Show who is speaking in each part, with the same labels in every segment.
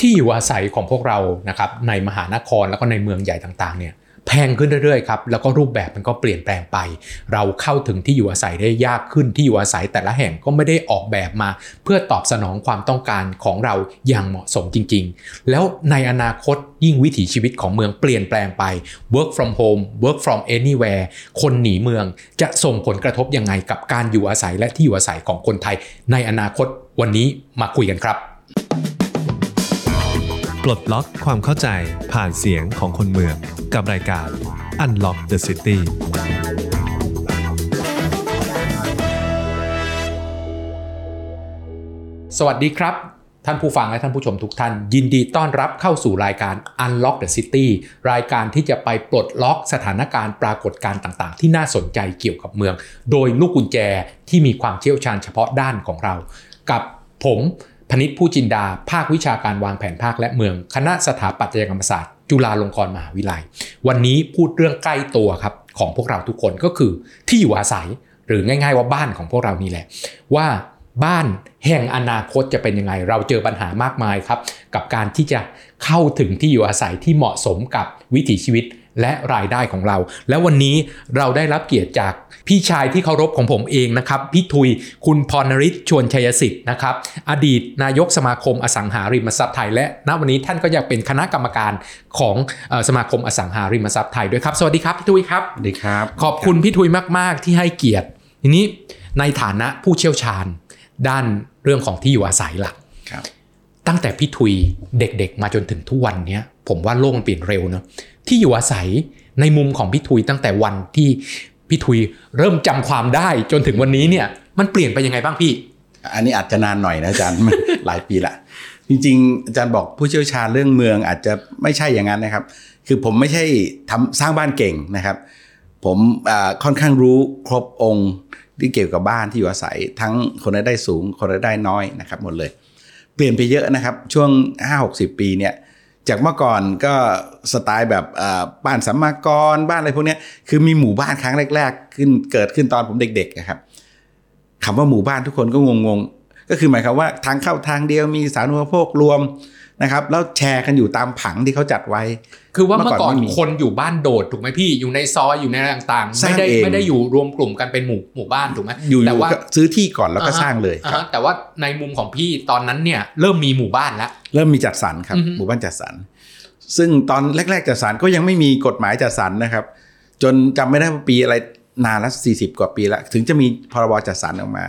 Speaker 1: ที่อยู่อาศัยของพวกเรานะครับในมหานครแล้วก็ในเมืองใหญ่ต่างๆเนี่ยแพงขึ้นเรื่อยๆครับแล้วก็รูปแบบมันก็เปลี่ยนแปลงไป เราเข้าถึงที่อยู่อาศัยได้ยากขึ้นที่อยู่อาศัยแต่ละแห่งก็ไม่ได้ออกแบบมา เพื่อตอบสนองความต้องการของเราอย่างเหมาะสมจริง ๆ แล้วในอนาคตยิ่งวิถีชีวิตของเมืองเปลี่ยนแปลงไป work from home work from anywhere คนหนีเมืองจะส่งผลกระทบยังไงกับการอยู่อาศัยและที่อยู่อาศัยของคนไทย ในอนาคตวันนี้มาคุยกันครับ
Speaker 2: ลดล็อกความเข้าใจผ่านเสียงของคนเมือง กับรายการ Unlock the City
Speaker 1: สวัสดีครับ ท่านผู้ฟังและท่านผู้ชมทุกท่าน ยินดีต้อนรับเข้าสู่รายการ Unlock the City รายการที่จะไปปลดล็อกสถานการณ์ปรากฏการณ์ต่างๆ ที่น่าสนใจเกี่ยวกับเมือง โดยลูกกุญแจที่มีความเชี่ยวชาญเฉพาะด้านของเรา กับผม พนิษฐ์ผู้จินดา ภาควิชาการวางแผนภาคและเมือง คณะสถาปัตยกรรมศาสตร์ จุฬาลงกรณ์มหาวิทยาลัย วันนี้พูดเรื่องใกล้ตัวครับของพวกเราทุกคนก็คือที่อยู่อาศัยหรือง่าย ๆ ว่าบ้านของพวกเรานี่แหละ ว่าบ้านแห่งอนาคตจะเป็นยังไง เราเจอปัญหามากมายครับ กับการที่จะเข้าถึงที่อยู่อาศัยที่เหมาะสมกับวิถีชีวิต และรายได้ของเรา แล้ววันนี้เราได้รับเกียรติจากพี่ชายที่เคารพของผมเองนะครับพี่ทุยคุณพรนริศชวนชัยสิทธิ์นะครับอดีตนายกสมาคมอสังหาริมทรัพย์ไทย และณวันนี้ท่านก็ยังเป็นคณะกรรมการของเอ่อสมาคมอสังหาริมทรัพย์ไทยด้วยครับ สวัสดีครับพี่ทุยครับ
Speaker 3: สวัสดีครับ
Speaker 1: ขอบคุณพี่ทุยมาก ๆ ที่ให้เกียรติ ทีนี้ในฐานะผู้เชี่ยวชาญ ด้านเรื่องของที่อยู่อาศัยหลัก
Speaker 3: ครับ
Speaker 1: ตั้งแต่พี่ทุยเด็กๆ มาจนถึงทุกวันนี้ผมว่าโลกมันเปลี่ยนเร็วเนอะที่อยู่อาศัยในมุมของพี่ทุยตั้งแต่วันที่พี่ทุยเริ่มจำความได้จนถึงวันนี้เนี่ย มันเปลี่ยนไปยังไงบ้างพี่
Speaker 3: อันนี้อาจจะนานหน่อยนะอาจารย์มันหลายปีละจริงๆ อาจารย์บอกผู้เชี่ยวชาญเรื่องเมืองอาจจะไม่ใช่อย่างนั้นนะครับ คือผมไม่ใช่ทำสร้างบ้านเก่งนะครับ ผมค่อนข้างรู้ครบองค์ที่เกี่ยวกับบ้านที่อยู่อาศัย ทั้งคนรายได้สูงคนรายได้น้อยนะครับหมดเลย เปลี่ยนไปเยอะนะครับ ช่วง 5-60 ปีเนี่ยจากเมื่อก่อนก็สไตล์แบบบ้านสัมมากรบ้านอะไรพวกนี้คือมีหมู่บ้านครั้งแรก ๆ ขึ้นเกิดขึ้นตอนผมเด็กๆนะครับคำว่าหมู่บ้านทุกคนก็งงๆ ก็คือหมายความว่าทางเข้าทางเดียวมีสาธารณูปโภครวม นะครับแล้วแชร์กันอยู่ตามผังที่เขาจัดไว้
Speaker 1: คือว่าเมื่อก่อน
Speaker 3: เมื่อก่อนไม่มี
Speaker 1: คนอยู่บ้านโดดถูกไหมพี่อยู่ในซอยอยู่ในอะไรต่างๆ
Speaker 3: สร้า
Speaker 1: ไม่
Speaker 3: ง
Speaker 1: ได้
Speaker 3: เอง
Speaker 1: ไม่ได้อยู่รวมกลุ่มกันเป็นหมู่หมู่บ้านถูกไหม
Speaker 3: อยู่
Speaker 1: แต่ว่า
Speaker 3: ๆก็ซื้อที่ก่อนแล้วก็
Speaker 1: อ่าฮะ
Speaker 3: สร้างเลย
Speaker 1: อ่าฮะแต่ว่าในมุมของพี่ตอนนั้นเนี่ยเริ่มมีหมู่บ้านแล้ว
Speaker 3: เริ่มมีจัดสรรครับ
Speaker 1: อือฮึ
Speaker 3: หมู่บ้านจัดสรรซึ่งตอนแรก ๆจัดสรรก็ยังไม่มีกฎหมายจัดสรรนะครับ จนจำไม่ได้ว่าปีอะไรนานละสี่สิบกว่าปีละถึงจะมีพรบจัดสรรออกมา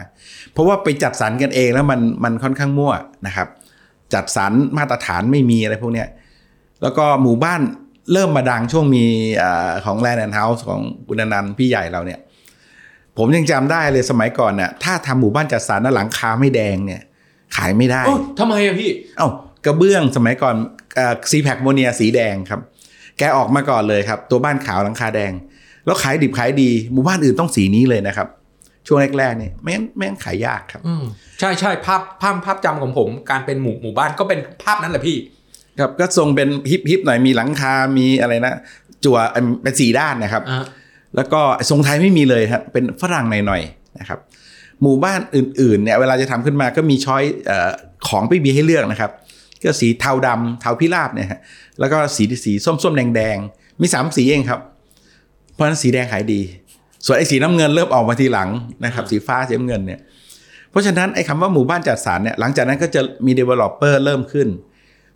Speaker 3: เพราะว่าไปจัดสรรกันเองแล้วมันมันค่อนข้างมั่วนะครับ จัดสรรมาตรฐานไม่มีอะไรพวกเนี้ยแล้วก็หมู่บ้านเริ่มมาดังช่วงมีอาของแลนด์แอนด์เฮาส์ของบุญนันท์พี่ใหญ่เราเนี่ย ผมยังจำได้เลยสมัยก่อนเนี่ยถ้าทำหมู่บ้านจัดสรรแล้วหลังคาไม่แดงเนี่ย ขายไม่ได้
Speaker 1: โอ้ทำไมอะพี่
Speaker 3: เอ้ากระเบื้องสมัยก่อนซีแพคโมเนียสีแดงครับ แกออกมาก่อนเลยครับ ตัวบ้านขาวหลังคาแดง แล้วขายดิบขายดีหมู่บ้านอื่นต้องสีนี้เลยนะครับ ช่วงแรกๆเนี่ยไม่งั้นไม่งั้นขายยากครับ
Speaker 1: อืมใช่ใช่ภาพภาพภาพจำของผม การเป็นหมู่หมู่บ้านก็เป็นภาพนั้นแหละพี่
Speaker 3: ครับก็ทรงเป็นฮิปฮิปหน่อยมีหลังคา มีอะไรนะจั่วเอิ่มเป็นสีด้านนะครับ
Speaker 1: อ่า
Speaker 3: แล้วก็ทรงไทยไม่มีเลยครับเป็นฝรั่งหน่อยๆนะครับ หมู่บ้านอื่นๆเนี่ยเวลาจะทำขึ้นมาก็มีช้อยเออของไม่มีให้เลือกนะครับก็สีเทาดำเทาพิราบเนี่ยฮะแล้วก็สีสีส้มๆแดงๆมีสามสีเองครับ เพราะฉะนั้นสีแดงขายดี ส่วนไอ้สีน้ำเงินเริ่มออกมาทีหลังนะครับ สีฟ้าสีน้ำเงินเนี่ย เพราะฉะนั้นไอ้คำว่าหมู่บ้านจัดสรรเนี่ยหลังจากนั้นก็จะมี developer เริ่มขึ้น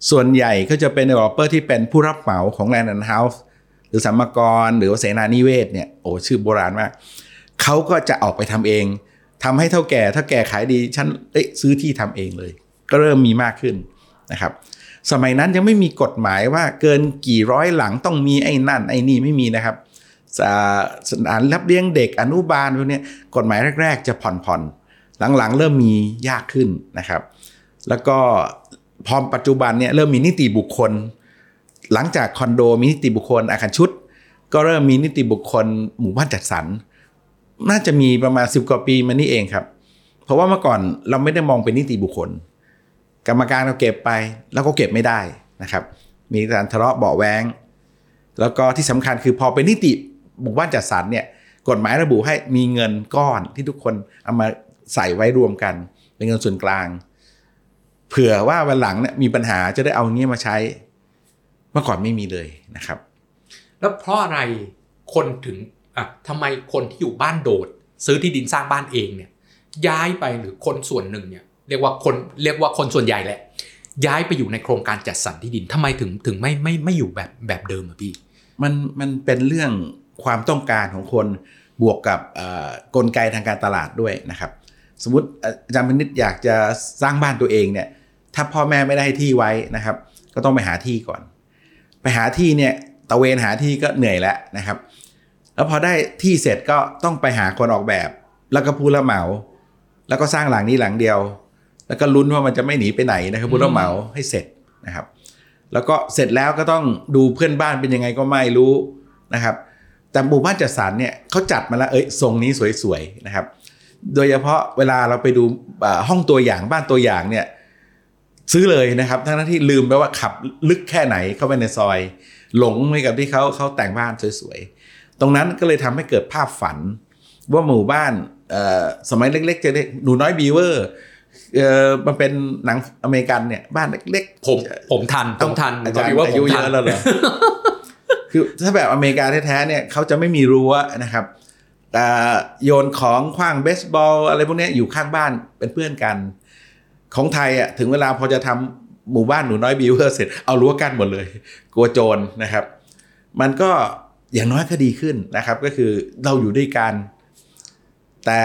Speaker 3: ส่วนใหญ่ก็จะเป็น developer ที่เป็นผู้รับเหมาของ Land and House หรือสัมมกรหรือว่าเสนานิเวศเนี่ยโอ้ชื่อโบราณมากเขาก็จะออกไปทำเองทำให้เท่าแก่ถ้าแก่ขายดีฉันเอ้ยซื้อที่ทำเองเลย ก็เริ่มมีมากขึ้นนะครับ สมัยนั้นยังไม่มีกฎหมายว่าเกินกี่ร้อยหลังต้องมีไอ้นั่นไอ้นี่ไม่มีนะครับสา สถานรับเลี้ยงเด็กอนุบาลพวกนี้กฎหมายแรก ๆ จะผ่อนผ่อนหลังๆ เริ่มมียากขึ้นนะครับ แล้วก็พอปัจจุบันเนี่ยเริ่มมีนิติบุคคล หลังจากคอนโดมีนิติบุคคลอาคารชุด ก็เริ่มมีนิติบุคคลหมู่บ้านจัดสรรน่าจะมีประมาณสิบกว่าปีมานี่เองครับ เพราะว่าเมื่อก่อนเราไม่ได้มองเป็นนิติบุคคล กรรมการเราเก็บไปแล้วก็เก็บไม่ได้นะครับ มีการทะเลาะเบาแวงแล้วก็ที่สำคัญคือพอเป็นนิติ หมู่บ้านจัดสรรเนี่ยกฎหมายระบุให้มีเงินก้อนที่ทุกคนเอามาใส่ไว้รวมกัน เป็นเงินส่วนกลางพเผื่อว่าวันหลังเนี่ยมีปัญหาจะได้เอาเงี้ยมาใช้ เมื่อก่อนไม่มีเลยนะครับ
Speaker 1: แล้วเพราะอะไรคนถึงอะทำไมคนที่อยู่บ้านโดด ซื้อที่ดินสร้างบ้านเองเนี่ย ย้ายไปหรือคนส่วนหนึ่งเนี่ยเรียกว่าคนเรียกว่าคนส่วนใหญ่แหละ ย้ายไปอยู่ในโครงการจัดสรรที่ดินทำไมถึงถึงไม่ไม่ไม่อยู่แบบแบบเดิมอะพี่
Speaker 3: มันมันเป็นเรื่อง ความต้องการของคนบวกกับเอ่อกลไกทางการตลาดด้วยนะครับ สมมติอาจารย์พนิษอยากจะสร้างบ้านตัวเองเนี่ยถ้าพ่อแม่ไม่ได้ให้ที่ไว้นะครับ ก็ต้องไปหาที่ก่อน ไปหาที่เนี่ยตะเวนหาที่ก็เหนื่อยแล้วนะครับ แล้วพอได้ที่เสร็จก็ต้องไปหาคนออกแบบ แล้วก็ผู้รับเหมา แล้วก็สร้างหลังนี้หลังเดียว แล้วก็ลุ้นว่ามันจะไม่หนีไปไหนนะครับผู้รับเหมาให้เสร็จนะครับ แล้วก็เสร็จแล้วก็ต้องดูเพื่อนบ้านเป็นยังไงก็ไม่รู้นะครับ แต่หมู่บ้านจัดสรรเนี่ยเขาจัดมาแล้วเอ้ยทรงนี้สวยๆนะครับ โดยเฉพาะเวลาเราไปดูอ่าห้องตัวอย่างบ้านตัวอย่างเนี่ยซื้อเลยนะครับ ทั้งที่ลืมไปว่าขับลึกแค่ไหนเข้าไปในซอย หลงไปกับที่เขาเขาแต่งบ้านสวยๆ ตรงนั้นก็เลยทำให้เกิดภาพฝัน ว่าหมู่บ้านเอ่อสมัยเล็กๆจะได้หนูน้อยบีเวอร์เอ่อมันเป็นหนังอเมริกันเนี่ยบ้านเล็กๆ
Speaker 1: ผมผมทันผมทัน
Speaker 3: อาจารย์
Speaker 1: พี่ว่า
Speaker 3: อา
Speaker 1: ผ
Speaker 3: ยุ
Speaker 1: ม
Speaker 3: เย
Speaker 1: ทัน
Speaker 3: อะแล้วเหรอ คือถ้าแบบอเมริกาแท้ๆเนี่ยเขาจะไม่มีรั้วนะครับโยนของคว้างเบสบอลอะไรพวกนี้อยู่ข้างบ้านเป็นเพื่อนกัน ของไทยอะถึงเวลาพอจะทำหมู่บ้านหนูน้อยบิวเวอร์เสร็จเอารั้วกั้นหมดเลย กลัวโจรนะครับ มันก็อย่างน้อยก็ดีขึ้นนะครับ ก็คือเราอยู่ด้วยกัน แต่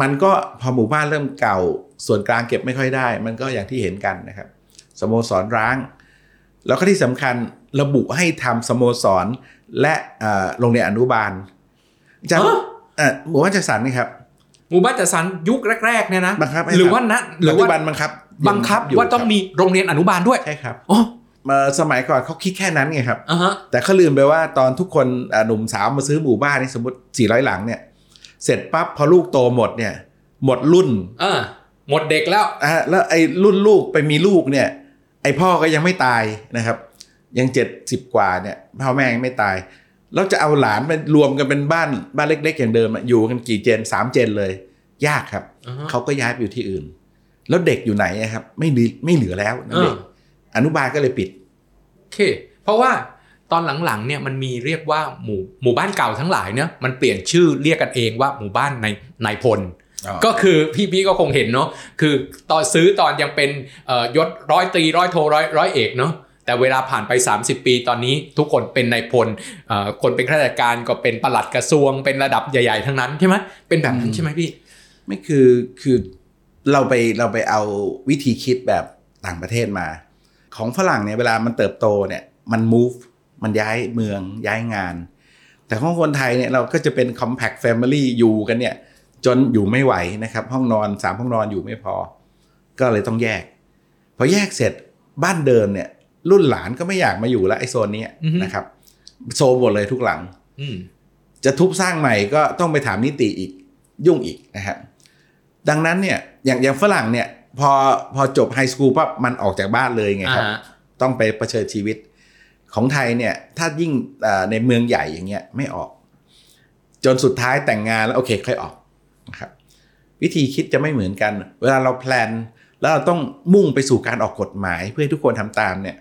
Speaker 3: มันก็พอหมู่บ้านเริ่มเก่า ส่วนกลางเก็บไม่ค่อยได้ มันก็อย่างที่เห็นกันนะครับสโมสรร้าง แล้วก็ที่สำคัญ ระบุให้ทำสโมสร และเอ่อโรงเรียนอนุบาลจะ
Speaker 1: ฮะ
Speaker 3: เอ่อหมู่บ้านจัดสรรนี่ครับ
Speaker 1: หมู่บ้านจัดสรรยุคแรกๆเนี่ยนะ
Speaker 3: บังคับให้
Speaker 1: หรือ
Speaker 3: ทำ
Speaker 1: ว่านะหรื
Speaker 3: ปั
Speaker 1: อ
Speaker 3: จจุ
Speaker 1: ว่า
Speaker 3: บันบังคับ
Speaker 1: บังคับ
Speaker 3: ยู่
Speaker 1: ว่าต้อง
Speaker 3: ครับ
Speaker 1: มีโรงเรียนอนุบาลด้วย
Speaker 3: ใช่ครับ
Speaker 1: อ๋อ
Speaker 3: เมื่อสมัยก่อนเขาคิดแค่นั้นไงครับ
Speaker 1: อ่าฮะ
Speaker 3: แต่เขาลืมไปว่าตอนทุกคนอะหนุ่มสาวมาซื้อหมู่บ้านนี่สมมติ 400 หลังเนี่ย เสร็จปั๊บพอลูกโตหมดเนี่ย หมดรุ่น
Speaker 1: อ่าหมดเด็กแล้ว
Speaker 3: อะแล้วไอ้รุ่นลูกไปมีลูกเนี่ย ไอ้พ่อก็ยังไม่ตายนะครับ ยังเจ็ดสิบกว่าเนี่ยพ่อแม่ยังไม่ตาย แล้วจะเอาหลานไปรวมกันเป็นบ้านบ้านเล็ก ๆ อย่างเดิมอะอยู่กันกี่เจนสามเจนเลย ยากครับ
Speaker 1: อ่าฮะ
Speaker 3: เขาก็ย้ายไปอยู่ที่อื่น แล้วเด็กอยู่ไหนอะครับ ไม่ดีไม่เหลือแล้วนะเด็ก
Speaker 1: อ่า
Speaker 3: อนุบาลก็เลยปิด
Speaker 1: โอเค เพราะว่าตอนหลังๆเนี่ยมันมีเรียกว่าหมู่หมู่บ้านเก่าทั้งหลายเนี่ยมันเปลี่ยนชื่อเรียกกันเองว่าหมู่บ้านในนายพล
Speaker 3: อ๋อ
Speaker 1: ก็คือพี่พี่ก็คงเห็นเนาะคือตอนซื้อตอนยังเป็นเอ่อยศร้อยตรีร้อยโทร้อยร้อยเอกเนาะ แต่เวลาผ่านไป 30 ปีตอนนี้ทุกคนเป็นนายพลเอ่อคนเป็นข้าราชการก็เป็นปลัดกระทรวง เป็นระดับใหญ่ ๆ ทั้งนั้นใช่ไหมเป็นแบบนั้นใช่ไหมพี่
Speaker 3: ไม่คือคือเราไปเราไปเอาวิธีคิดแบบต่างประเทศมา ของฝรั่งเนี่ยเวลามันเติบโตเนี่ยมัน move มันย้ายเมืองย้ายงาน แต่ของคนไทยเนี่ยเราก็จะเป็น compact family อยู่กันเนี่ยจนอยู่ไม่ไหวนะครับ ห้องนอนสามห้องนอนอยู่ไม่พอ ก็เลยต้องแยก พอแยกเสร็จบ้านเดิมเนี่ย รุ่นหลานก็ไม่อยากมาอยู่แล้วไอ้โซนเนี้ย
Speaker 1: อือฮึ
Speaker 3: นะครับ โซมหมดเลยทุกหลัง
Speaker 1: อืม
Speaker 3: จะทุบสร้างใหม่ก็ต้องไปถามนิติอีกยุ่งอีกนะครับดังนั้นเนี่ยอย่างอย่างฝรั่งเนี่ย พอพอจบไฮสคูลปั๊บมันออกจากบ้านเลยไงครับ
Speaker 1: อ่าฮะ
Speaker 3: ต้องไปเผชิญชีวิตของไทยเนี่ย ถ้ายิ่งเอ่อในเมืองใหญ่อย่างเงี้ยไม่ออก จนสุดท้ายแต่งงานแล้วโอเคค่อยออกนะครับวิธีคิดจะไม่เหมือนกัน เวลาเราแพลนแล้วเราต้องมุ่งไปสู่การออกกฎหมายเพื่อให้ทุกคนทำตามเนี่ย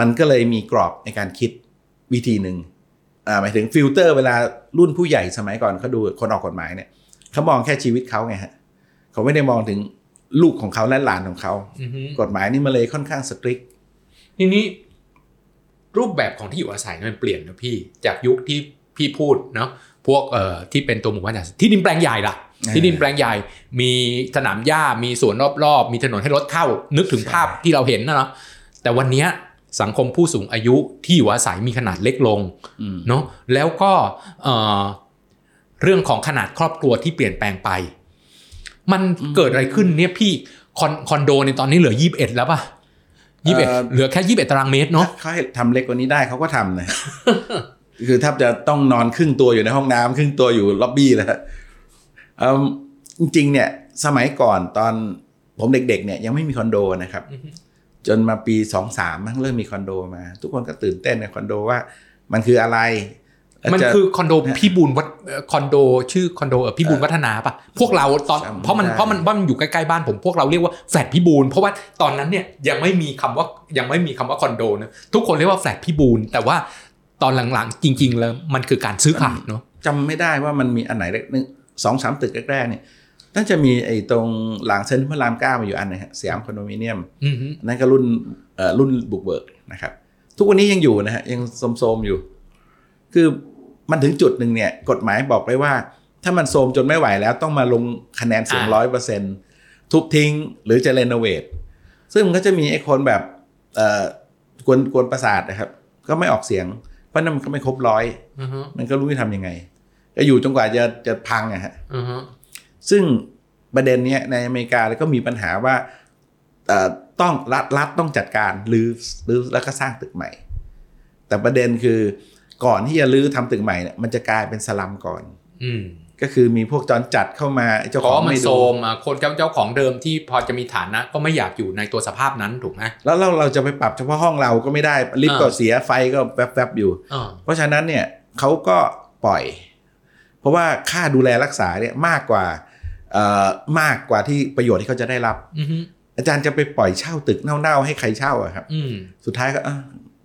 Speaker 3: มันก็เลยมีกรอบในการคิดวิธีหนึ่งอ่าหมายถึงฟิลเตอร์เวลารุ่นผู้ใหญ่สมัยก่อนเขาดูคนออกกฎหมายเนี่ยเขามองแค่ชีวิตเขาไงฮะเขาไม่ได้มองถึงลูกของเขาและหลานของเขา
Speaker 1: อือฮึ
Speaker 3: กฎหมายนี่มันเลยค่อนข้าง strict
Speaker 1: ทีนี้ รูปแบบของที่อยู่อาศัยมันเปลี่ยนนะพี่ จากยุคที่พี่พูดเนาะพวกเอ่อที่เป็นตัวหมู่บ้านจัดสรรที่ดินแปลงใหญ่ล่ะ
Speaker 3: อ่า
Speaker 1: ที่ดินแปลงใหญ่ มีสนามหญ้ามีสวนรอบๆ มีถนนให้รถเข้า นึกถึง
Speaker 3: ใช่
Speaker 1: ภาพที่เราเห็นนะเนาะแต่วันเนี้ย สังคมผู้สูงอายุที่อยู่อาศัยมีขนาดเล็กลง
Speaker 3: อืม
Speaker 1: เนาะแล้วก็เอ่อเรื่องของขนาดครอบครัวที่เปลี่ยนแปลงไป มันเกิดอะไรขึ้นเนี่ยพี่คอนคอนโดในตอนนี้เหลือยี่สิบเอ็ดแล้วป่ะยี่สิบเอ็ดเหลือแค่ยี่สิบเอ็ดตารางเมตรเนาะ
Speaker 3: เขาให้ทำเล็กกว่านี้ได้เขาก็ทำนะคือถ้าจะต้องนอนครึ่งตัวอยู่ในห้องน้ำครึ่งตัวอยู่ล็อบบี้แล้วเอิ่มจริงๆเนี่ย สมัยก่อนตอนผมเด็ก ๆ เนี่ยยังไม่มีคอนโดนะครับ
Speaker 1: อือฮึ
Speaker 3: จนมาปีสองสามมันเริ่มมีคอนโดมา ทุกคนก็ตื่นเต้นในคอนโดว่า มันคืออะไร
Speaker 1: มัน
Speaker 3: จะ
Speaker 1: คือคอนโดพิบูลวัฒเอ่อคอนโด ชื่อคอนโดเอ่อพิบูลวัฒนาปะพวกเราตอน
Speaker 3: จำไม่
Speaker 1: เพราะมัน
Speaker 3: ได้
Speaker 1: เพราะมันเพราะมันอยู่ใกล้ๆบ้านผมพวกเราเรียกว่าแฟลตพิบูลเพราะว่าตอนนั้นเนี่ยยังไม่มีคำว่ายังไม่มีคำว่าคอนโดนะทุกคนเรียกว่าแฟลตพิบูลแต่ว่าตอนหลังๆ จริง ๆ แล้วมันคือการซื้อขาดเนาะ
Speaker 3: จำไม่ได้ว่ามันมีอันไหนแรกหนึ่งสองสามตึกแรกๆเนี่ย น่าจะมีไอ้ตรงหลังเซ็นทรัลพระรามเก้ามาอยู่อันหนึงฮะสยามคอนโดมิเนียม
Speaker 1: อือฮึ
Speaker 3: อันนั่นก็รุ่นเอ่อรุ่นบุกเบิกนะครับ ทุกวันนี้ยังอยู่นะฮะยังโทรมๆอยู่ คือมันถึงจุดหนึ่งเนี่ย กฎหมายบอกไว้ว่า ถ้ามันโทรมจนไม่ไหวแล้วต้องมาลงคะแนนเสียงร้อยเปอร์เซ็นทุบทิ้งหรือจะเรโนเวทซึ่งมันก็จะมีไอ้คนแบบเอ่อกวนกวนประสาทนะครับ ก็ไม่ออกเสียง เพราะนั่นมันก็ไม่ครบร้อย
Speaker 1: อือฮึ
Speaker 3: มันก็รู้จะทำยังไง ก็อยู่จนกว่าจะจะพังอะฮะ
Speaker 1: อือฮึ
Speaker 3: ซึ่งประเด็นเนี้ยในอเมริกาแล้วก็มีปัญหาว่าเอ่อต้องรัฐรัฐต้องจัดการรื้อรื้อแล้วก็สร้างตึกใหม่ แต่ประเด็นคือก่อนที่จะรื้อทำตึกใหม่เนี่ยมันจะกลายเป็นสลัมก่อน
Speaker 1: อืม
Speaker 3: ก็คือมีพวกจรจัดเข้ามาเจ้า
Speaker 1: เพ
Speaker 3: ของ
Speaker 1: ราะมัน
Speaker 3: ไม่
Speaker 1: โซ
Speaker 3: ดู
Speaker 1: มอะคนเจ้าเจ้าของเดิมที่พอจะมีฐานะก็ไม่อยากอยู่ในตัวสภาพนั้นถูกไหม
Speaker 3: แล้วเราเราจะไปปรับเฉพาะห้องเราก็ไม่ได้ลิฟต์ก็
Speaker 1: อ่า
Speaker 3: เสียไฟก็แวบๆอยู่
Speaker 1: อ่า
Speaker 3: เพราะฉะนั้นเนี่ยเขาก็ปล่อย เพราะว่าค่าดูแลรักษาเนี่ยมากกว่าเอ่อ มากกว่าที่ประโยชน์ที่เขาจะได้รับ
Speaker 1: อือฮึ
Speaker 3: อาจารย์จะไปปล่อยเช่าตึกเน่าๆให้ใครเช่าอะครับ
Speaker 1: อืม
Speaker 3: สุดท้ายก็เอ้า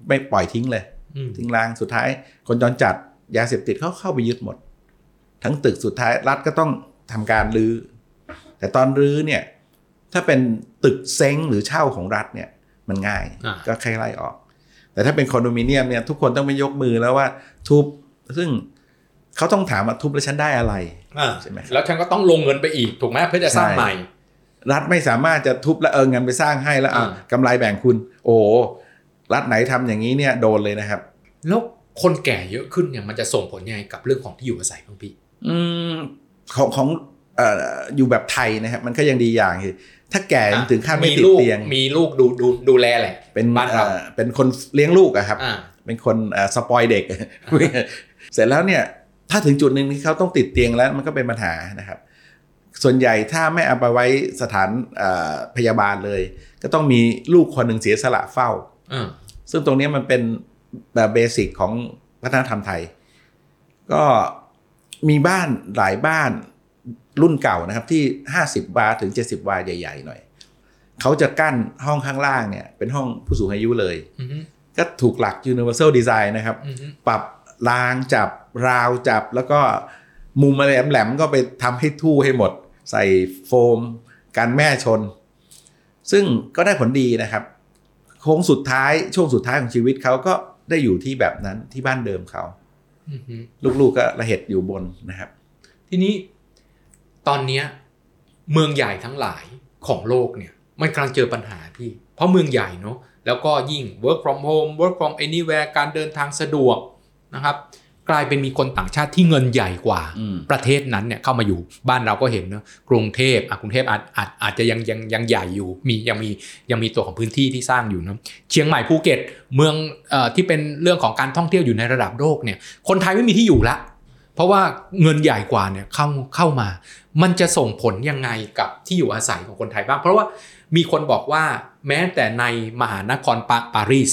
Speaker 3: ไม่ปล่อยทิ้งเลย
Speaker 1: อืม
Speaker 3: ทิ้งร้างสุดท้าย คนจรจัดยาเสพติดเขาเข้าไปยึดหมด ทั้งตึกสุดท้ายรัฐก็ต้องทำการรื้อแต่ตอนรื้อเนี่ย ถ้าเป็นตึกเซ้งหรือเช่าของรัฐเนี่ย มันง่าย
Speaker 1: อ่า
Speaker 3: ก็แค่ไล่ออก แต่ถ้าเป็นคอนโดมิเนียมเนี่ยทุกคนต้องไปยกมือแล้วว่าทุบซึ่ง เขาต้องถามว่าทุบแล้วฉันได้อะไร
Speaker 1: อ่า
Speaker 3: ใช่ไหม
Speaker 1: แล้วฉันก็ต้องลงเงินไปอีกถูกไหมเพื่อจะสร้าง
Speaker 3: ใช่
Speaker 1: ใหม่
Speaker 3: รัฐไม่สามารถจะทุบแล้วเออเงินไปสร้างให้แล้วอะ
Speaker 1: อ่า
Speaker 3: กำไรแบ่งคุณ โอ้โหรัฐไหนทำอย่างนี้เนี่ยโดนเลยนะครับ
Speaker 1: แล้วคนแก่เยอะขึ้นเนี่ยมันจะส่งผลยังไงกับเรื่องของที่อยู่อาศัยบ้างพี่
Speaker 3: อืมของของเอ่ออยู่แบบไทยนะครับมันก็ยังดีอย่างคือถ้าแก่ถึงขั้นไม่ติด
Speaker 1: ลูก
Speaker 3: เตียง
Speaker 1: มีลูกดูดูดูแลแหละ
Speaker 3: เป็น
Speaker 1: บ้านเรา
Speaker 3: เอ่อเป็นคนเลี้ยงลูกอะครับ
Speaker 1: อ่า
Speaker 3: เป็นคนเอ่อสปอยเด็ก เสร็จแล้วเนี่ย ถ้าถึงจุดหนึ่งที่เขาต้องติดเตียงแล้วมันก็เป็นปัญหานะครับ ส่วนใหญ่ถ้าไม่เอาไปไว้สถานเอ่อพยาบาลเลย ก็ต้องมีลูกคนหนึ่งเสียสละเฝ้า
Speaker 1: อ่า
Speaker 3: ซึ่งตรงเนี้ยมันเป็นแบบเบสิกของวัฒนธรรมไทย ก็มีบ้านหลายบ้านรุ่นเก่านะครับ ที่ 50 วาถึง 70 วาใหญ่ ๆ หน่อย เขาจะกั้นห้องข้างล่างเนี่ย เป็นห้องผู้สูงอายุเลย
Speaker 1: อือฮึ
Speaker 3: ก็ถูกหลัก universal design นะครับ
Speaker 1: อือฮึ
Speaker 3: ปรับรางจับ ราวจับแล้วก็มุมอะไรแหลมๆก็ไปทำให้ทู่ให้หมด ใส่โฟมกันแม่ชน ซึ่งก็ได้ผลดีนะครับ โค้งสุดท้ายช่วงสุดท้ายของชีวิตเขาก็ได้อยู่ที่แบบนั้นที่บ้านเดิมเขา
Speaker 1: อือฮึ
Speaker 3: ลูกๆก็ระเหตุอยู่บนนะครับ
Speaker 1: ทีนี้ตอนเนี้ยเมืองใหญ่ทั้งหลายของโลกเนี่ย มันกำลังเจอปัญหาพี่ เพราะเมืองใหญ่เนาะแล้วก็ยิ่ง work from home work from anywhere การเดินทางสะดวกนะครับ กลายเป็นมีคนต่างชาติที่เงินใหญ่กว่า
Speaker 3: อืม
Speaker 1: ประเทศนั้นเนี่ยเข้ามาอยู่บ้านเราก็เห็นเนอะกรุงเทพอะกรุงเทพอาจอาจอาจจะยังยังยังใหญ่อยู่มียังมียังมีตัวของพื้นที่ที่สร้างอยู่เนอะเชียงใหม่ภูเก็ตเมืองเอ่อที่เป็นเรื่องของการท่องเที่ยวอยู่ในระดับโลกเนี่ยคนไทยไม่มีที่อยู่ละ เพราะว่าเงินใหญ่กว่าเนี่ยเข้าเข้ามา มันจะส่งผลยังไงกับที่อยู่อาศัยของคนไทยบ้าง เพราะว่ามีคนบอกว่าแม้แต่ในมหานครปาปารีส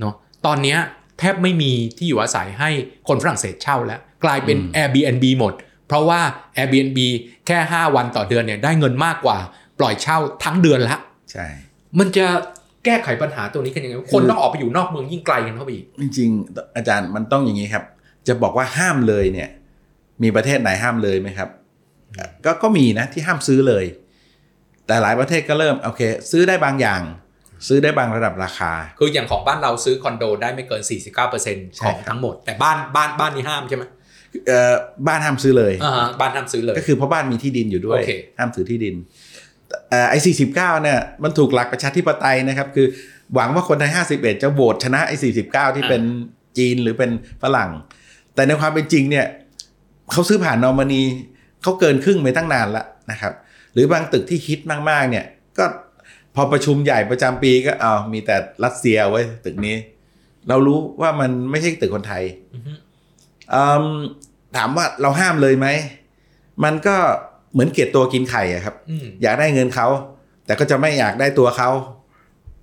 Speaker 1: เนาะตอนเนี้ย แทบไม่มีที่อยู่อาศัยให้คนฝรั่งเศสเช่าแล้ว กลายเป็น
Speaker 3: อืม
Speaker 1: Airbnb หมด เพราะว่า Airbnb แค่ 5 วันต่อเดือนเนี่ยได้เงินมากกว่า ปล่อยเช่าทั้งเดือนละ
Speaker 3: ใช่
Speaker 1: มันจะแก้ไขปัญหาตัวนี้กันยังไงคนต้องออกไปอยู่นอกเมืองยิ่งไกลกันเข้าไปอีก
Speaker 3: จริงๆ อาจารย์มันต้องอย่างนี้ครับ จะบอกว่าห้ามเลยเนี่ย มีประเทศไหนห้ามเลยไหมครับ ก็ก็มีนะที่ห้ามซื้อเลย แต่หลายประเทศก็เริ่มโอเค ซื้อได้บางอย่าง ซื้อได้บางระดับราคา
Speaker 1: คืออย่างของบ้านเราซื้อคอนโดได้ไม่เกิน 49%
Speaker 3: ใช่
Speaker 1: ของ
Speaker 3: ครับ
Speaker 1: ทั้งหมด แต่บ้านบ้านบ้านนี้ห้ามใช่ไหม
Speaker 3: เอ่อบ้านห้ามซื้อเลย
Speaker 1: อ่าฮะบ้านห้ามซื้อเลย
Speaker 3: ก็คือเพราะบ้านมีที่ดินอยู่ด้วย
Speaker 1: โอเค
Speaker 3: ห้ามถือที่ดินเอ่อไอ้สี่สิบเก้าเนี่ยมันถูกหลักประชาธิปไตยนะครับ คือหวังว่าคนไทยห้าสิบเอ็ดจะโหวตชนะไอ้สี่สิบเก้าที่เป็นจีนหรือเป็นฝรั่ง แต่ในความเป็นจริงเนี่ยเขาซื้อผ่านนอร์มานีเขาเกินครึ่งไปตั้งนานละนะครับ หรือบางตึกที่ฮิตมากๆเนี่ยก็ พอประชุมใหญ่ประจำปีก็เอามีแต่รัสเซียไว้ยตึกนี้ เรารู้ว่ามันไม่ใช่ตึกคนไทย
Speaker 1: อือฮึ
Speaker 3: อืมถามว่าเราห้ามเลยไหม มันก็เหมือนเกลียดตัวกินไข่อะครับ
Speaker 1: อืม
Speaker 3: อยากได้เงินเขา แต่ก็จะไม่อยากได้ตัวเขา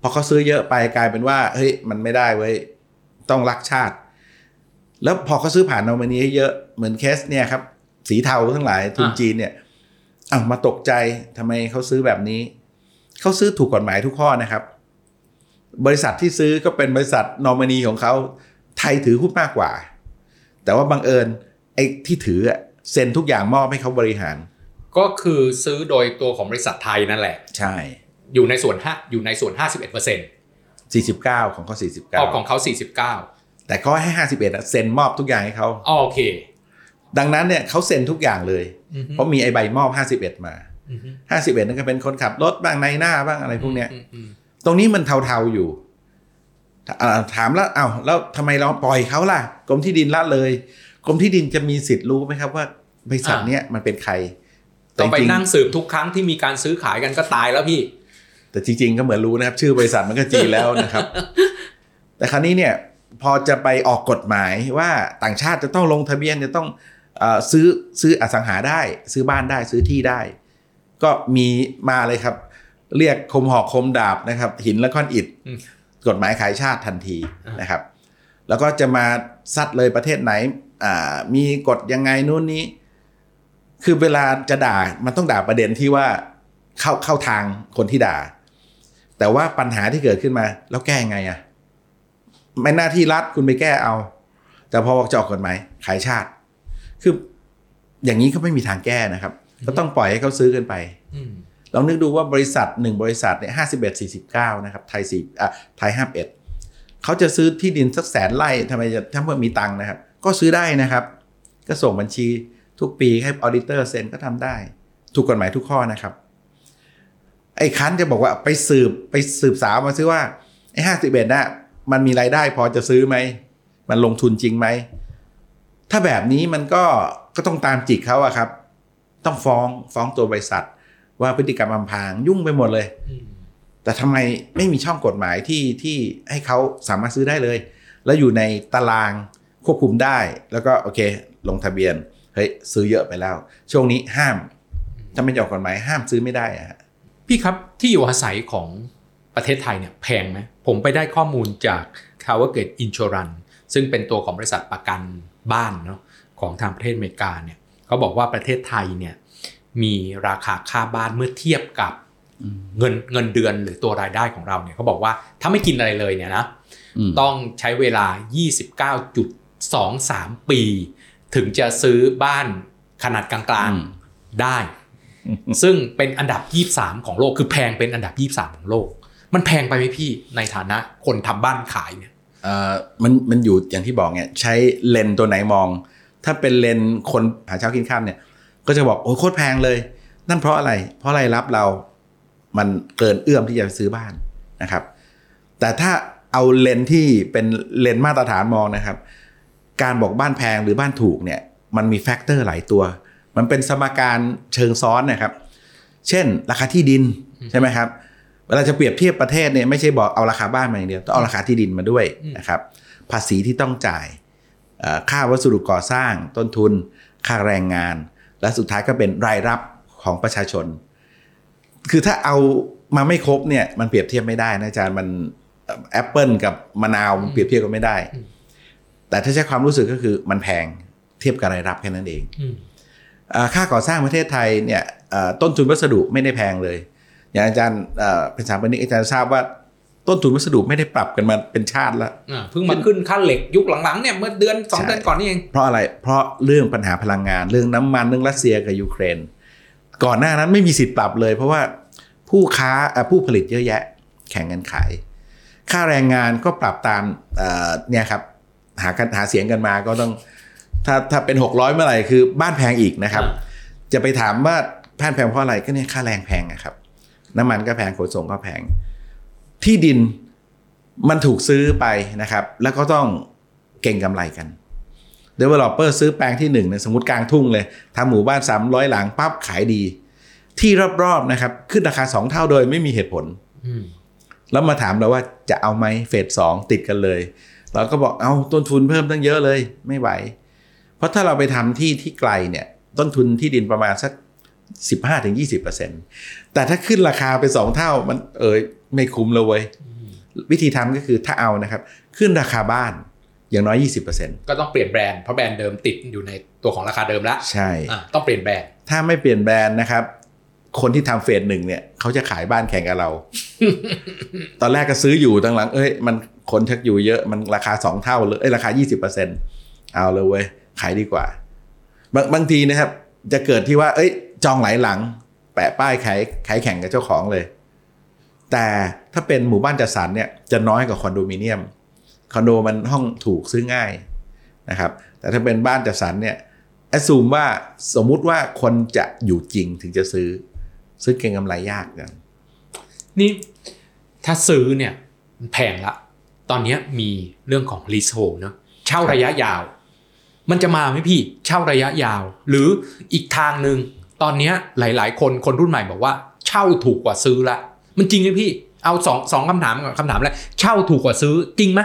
Speaker 3: พอเขาซื้อเยอะไปกลายเป็นว่า เฮ้ยมันไม่ได้เว้ยต้องรักชาติ แล้วพอเขาซื้อผ่านนอมินีเยอะเหมือนเคสเนี่ยครับ สีเทาทั้งหลายทุน
Speaker 1: อ่า
Speaker 3: จีนเนี่ยอ้าวมาตกใจทำไมเขาซื้อแบบนี้ เขาซื้อถูกกฎหมายทุกข้อนะครับ บริษัทที่ซื้อก็เป็นบริษัทนอมินีของเขาไทยถือหุ้นมากกว่า แต่ว่าบังเอิญไอ้ที่ถืออะเซ็นทุกอย่างมอบให้เขาบริหาร
Speaker 1: ก็คือซื้อโดยตัวของบริษัทไทยนั่นแหละ
Speaker 3: ใช่
Speaker 1: อยู่ในส่วนห้าอยู่ในส่วน51%เปอร์เซ็นต์
Speaker 3: 49ของเขา
Speaker 1: ออกของ
Speaker 3: 49
Speaker 1: เขา49
Speaker 3: แต่เขาให้51อะเซ็นมอบทุกอย่างให้เขา
Speaker 1: อ๋อโอเค
Speaker 3: ดังนั้นเนี่ยเขาเซ็นทุกอย่างเลย
Speaker 1: อือฮึ
Speaker 3: เพราะมีไอใบมอบ51มา
Speaker 1: อือฮึ
Speaker 3: 51นั่นก็เป็นคนขับรถบ้างในหน้าบ้างอะไรพวกเนี้ย
Speaker 1: อืมอืม
Speaker 3: ตรงนี้มันเทาๆอยู่อ่าถามแล้วเอ้าแล้วทำไมเราปล่อยเขาล่ะ กรมที่ดินละเลย กรมที่ดินจะมีสิทธิ์รู้ไหมครับว่าบริษัทเนี้ยมันเป็นใคร
Speaker 1: ต้องไป
Speaker 3: จริๆ
Speaker 1: นั่งสืบทุกครั้งที่มีการซื้อขายกันก็ตายแล้วพี่
Speaker 3: แต่จริง ๆ ก็เหมือนรู้นะครับ ชื่อบริษัทมันก็จีนแล้วนะครับ แต่คราวนี้เนี่ยพอจะไปออกกฎหมายว่าต่างชาติจะต้องลงทะเบียนจะต้องเออซื้อซื้ออสังหาได้ ซื้อบ้านได้ซื้อที่ได้ ก็มีมาเลยครับ เรียกคมหอกคมดาบนะครับ หินและก้อนอิฐ
Speaker 1: อืม
Speaker 3: กฎหมายขายชาติทันที
Speaker 1: อ่าน
Speaker 3: นะครับ แล้วก็จะมาซัดเลยประเทศไหนอ่ามีกฎยังไงนู่นนี้ คือเวลาจะด่ามันต้องด่าประเด็นที่ว่าเข้าเข้าทางคนที่ด่า แต่ว่าปัญหาที่เกิดขึ้นมา แล้วแก้ยังไงอะไม่หน้าที่รัฐคุณไปแก้เอา แต่พอบอกจะออกกฎหมายขายชาติ คืออย่างนี้ก็ไม่มีทางแก้นะครับ ก็ต้องปล่อยให้เขาซื้อกันไป
Speaker 1: อืม
Speaker 3: ลองนึกดูว่าบริษัทหนึ่งบริษัทเนี่ยห้าสิบเอ็ดสี่สิบเก้านะครับไทยสี่อะไทยห้าเอ็ดเขาจะซื้อที่ดินสักแสนไร่ทำไมจะถ้าเมื่อมีตังค์นะครับ ก็ซื้อได้นะครับ ก็ส่งบัญชีทุกปีให้ออดิเตอร์เซ็นก็ทำได้ ถูกกฎหมายทุกข้อนะครับ ไอ้คันจะบอกว่าไปสืบไปสืบสาวมาซิว่าไอ้ห้าสิบเอ็ดน่ะมันมีรายได้พอจะซื้อไหม มันลงทุนจริงไหม ถ้าแบบนี้มันก็ก็ต้องตามจิกเขาอะครับ ต้องฟ้องฟ้องตัวบริษัท ว่าพฤติกรรมอำพรางยุ่งไปหมดเลย
Speaker 1: อืม
Speaker 3: แต่ทำไมไม่มีช่องกฎหมายที่ที่ให้เขาสามารถซื้อได้เลย แล้วอยู่ในตารางควบคุมได้ แล้วก็โอเค ลงทะเบียนเฮ้ยซื้อเยอะไปแล้ว ช่วงนี้ห้ามถ้าไม่ออกกฎหมายห้ามซื้อไม่ได้อะฮะ
Speaker 1: พี่ครับที่อยู่อาศัยของประเทศไทยเนี่ยแพงไหมผมไปได้ข้อมูลจาก Tower Gate Insurance ซึ่งเป็นตัวของบริษัทประกันบ้านเนาะของทางประเทศอเมริกาเนี่ย เขาบอกว่าประเทศไทยเนี่ยมีราคาค่าบ้านเมื่อเทียบกับเงินเงินเดือนหรือตัวรายได้ของเราเนี่ยเขาบอกว่าถ้าไม่กินอะไรเลยเนี่ยนะ
Speaker 3: อืม
Speaker 1: ต้องใช้เวลา 29.23 ปี ถึงจะซื้อบ้านขนาดกลางๆได้ ซึ่งเป็นอันดับ 23 ของโลกคือแพงเป็นอันดับ 23 ของโลก มันแพงไปไหมพี่ในฐานะคนทำบ้านขายเนี่ย
Speaker 3: เอ่อมันมันอยู่อย่างที่บอกเนี่ยใช้เลนส์ตัวไหนมอง ถ้าเป็นเลนคนหาเช้ากินข้ามเนี่ย ก็จะบอกโอ้โคตรแพงเลย นั่นเพราะอะไร เพราะรายรับเรา มันเกินเอื้อมที่จะซื้อบ้านนะครับ แต่ถ้าเอาเลนที่เป็นเลนมาตรฐานมองนะครับ การบอกบ้านแพงหรือบ้านถูกเนี่ย มันมี factor หลายตัว มันเป็นสมการเชิงซ้อนนะครับ เช่น ราคาที่ดินใช่ไหมครับ เวลาจะเปรียบเทียบประเทศเนี่ยไม่ใช่บอกเอาราคาบ้านมาอย่างเดียว ต้องเอาราคาที่ดินมาด้วยนะครับ ภาษีที่ต้องจ่าย ค่าวัสดุก่อสร้างต้นทุน ค่าแรงงาน และสุดท้ายก็เป็นรายรับของประชาชน คือถ้าเอามาไม่ครบเนี่ยมันเปรียบเทียบไม่ได้นะอาจารย์มันแอปเปิลกับมะนาวมันเปรียบเทียบกันไม่ได้ แต่ถ้าใช้ความรู้สึกก็คือมันแพงเทียบกับรายรับแค่นั้นเอง
Speaker 1: อืม
Speaker 3: เอ่อค่าก่อสร้างประเทศไทยเนี่ยเอ่อต้นทุนวัสดุไม่ได้แพงเลย อย่างอาจารย์เอ่อเป็นสถาปนิกอาจารย์ทราบว่า ต้นทุนวัสดุไม่ได้ปรับกันมาเป็นชาติแล้ว
Speaker 1: อ่าเพิ่งมาขึ้นค่าเหล็กยุคหลังๆเนี่ยเมื่อเดือนสอง
Speaker 3: ใช่
Speaker 1: เดือนก่อนนี่เอง
Speaker 3: เพราะอะไรเพราะเรื่องปัญหาพลังงาน เรื่องน้ำมันเรื่องรัสเซียกับยูเครน ก่อนหน้านั้นไม่มีสิทธิ์ปรับเลย เพราะว่าผู้ค้าเอ่อผู้ผลิตเยอะแยะ แข่งกันขาย ค่าแรงงานก็ปรับตามเอ่อเนี่ยครับหากันหาเสียงกันมาก็ต้องถ้าถ้าเป็น 600 เมื่อไหร่คือบ้านแพงอีกนะครับ จะไปถามว่าแพงแพงเพราะอะไรก็เนี่ยค่าแรงแพงอะครับ น้ำมันก็แพงขนส่งก็แพง ที่ดินมันถูกซื้อไปนะครับ แล้วก็ต้องเก่งกำไรกัน developer ซื้อแปลงที่หนึ่งเนี่ยสมมติกลางทุ่งเลยทำหมู่บ้าน 300 หลังปั๊บขายดี ที่รอบๆนะครับ ขึ้นราคา 2 เท่าโดยไม่มีเหตุผล
Speaker 1: อืม
Speaker 3: แล้วมาถามเราว่าจะเอาไหมเฟสสองติดกันเลยเราก็บอกเอาต้นทุนเพิ่มตั้งเยอะเลย ไม่ไหว เพราะถ้าเราไปทำที่ที่ไกลเนี่ย ต้นทุนที่ดินประมาณสัก 15-20%แต่ถ้าขึ้นราคาไปสองเท่ามันเอย ไม่คุ้มเลยเว้ยวิธีทำก็คือถ้าเอานะครับ ขึ้นราคาบ้านอย่างน้อย 20%
Speaker 1: ก็ต้องเปลี่ยนแบรนด์เพราะแบรนด์เดิมติดอยู่ในตัวของราคาเดิมแล้ว
Speaker 3: ใช่
Speaker 1: อะต้องเปลี่ยนแบรนด์
Speaker 3: ถ้าไม่เปลี่ยนแบรนด์นะครับคนที่ทำเฟสหนึ่งเนี่ยเขาจะขายบ้านแข่งกับเรา ตอนแรกก็ซื้ออยู่ตอนหลัง เอ้ย มันคนชักอยู่เยอะ มันราคาสองเท่าเลย เอ้ย ราคา 20%เอาเลยเว้ย ขายดีกว่า บางบางทีนะครับ จะเกิดที่ว่า เอ้ย จองหลายหลัง แปะป้ายขายขายแข่งกับเจ้าของเลย แต่ถ้าเป็นหมู่บ้านจัดสรรเนี่ยจะน้อยกว่าคอนโดมิเนียม คอนโดมันห้องถูกซื้อง่ายนะครับ แต่ถ้าเป็นบ้านจัดสรรเนี่ยแอดซูมว่าสมมุติว่าคนจะอยู่จริงถึงจะซื้อ ซื้อเก็งกำไรยากกัน
Speaker 1: นี่ถ้าซื้อเนี่ยแพงละ ตอนนี้มีเรื่องของ leasehold เนอะเช่าระยะยาว มันจะมาไหมพี่เช่าระยะยาว หรืออีกทางหนึ่งตอนนี้ยหลาย ๆ คนคนรุ่นใหม่บอกว่า เช่าถูกกว่าซื้อละ มันจริงไหมพี่ เอาสองสองคำถามก่อนคำถามแรกเช่าถูกกว่าซื้อจริงไหม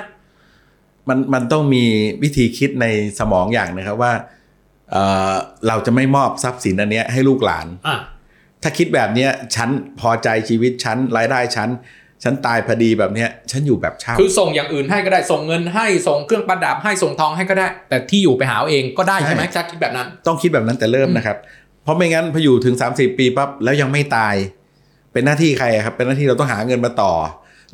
Speaker 3: มันมันต้องมีวิธีคิดในสมองอย่างนะครับว่าเอ่อเราจะไม่มอบทรัพย์สินอันเนี้ยให้ลูกหลาน
Speaker 1: อะ
Speaker 3: ถ้าคิดแบบเนี้ยฉันพอใจชีวิตฉันรายได้ฉันฉันตายพอดีแบบเนี้ย ฉันอยู่แบบเช่า
Speaker 1: คือส่งอย่างอื่นให้ก็ได้ส่งเงินให้ส่งเครื่องประดับให้ส่งทองให้ก็ได้ แต่ที่อยู่ไปหาเอาเองก็ได้ใช่ไหม
Speaker 3: ใช่
Speaker 1: ถ้าคิดแบบนั้น
Speaker 3: ต้องคิดแบบนั้นแต่เริ่มนะครับ เพราะไม่งั้นพออยู่ถึง 30 ปีปั๊บแล้วยังไม่ตาย เป็นหน้าที่ใครอะครับ เป็นหน้าที่เราต้องหาเงินมาต่อ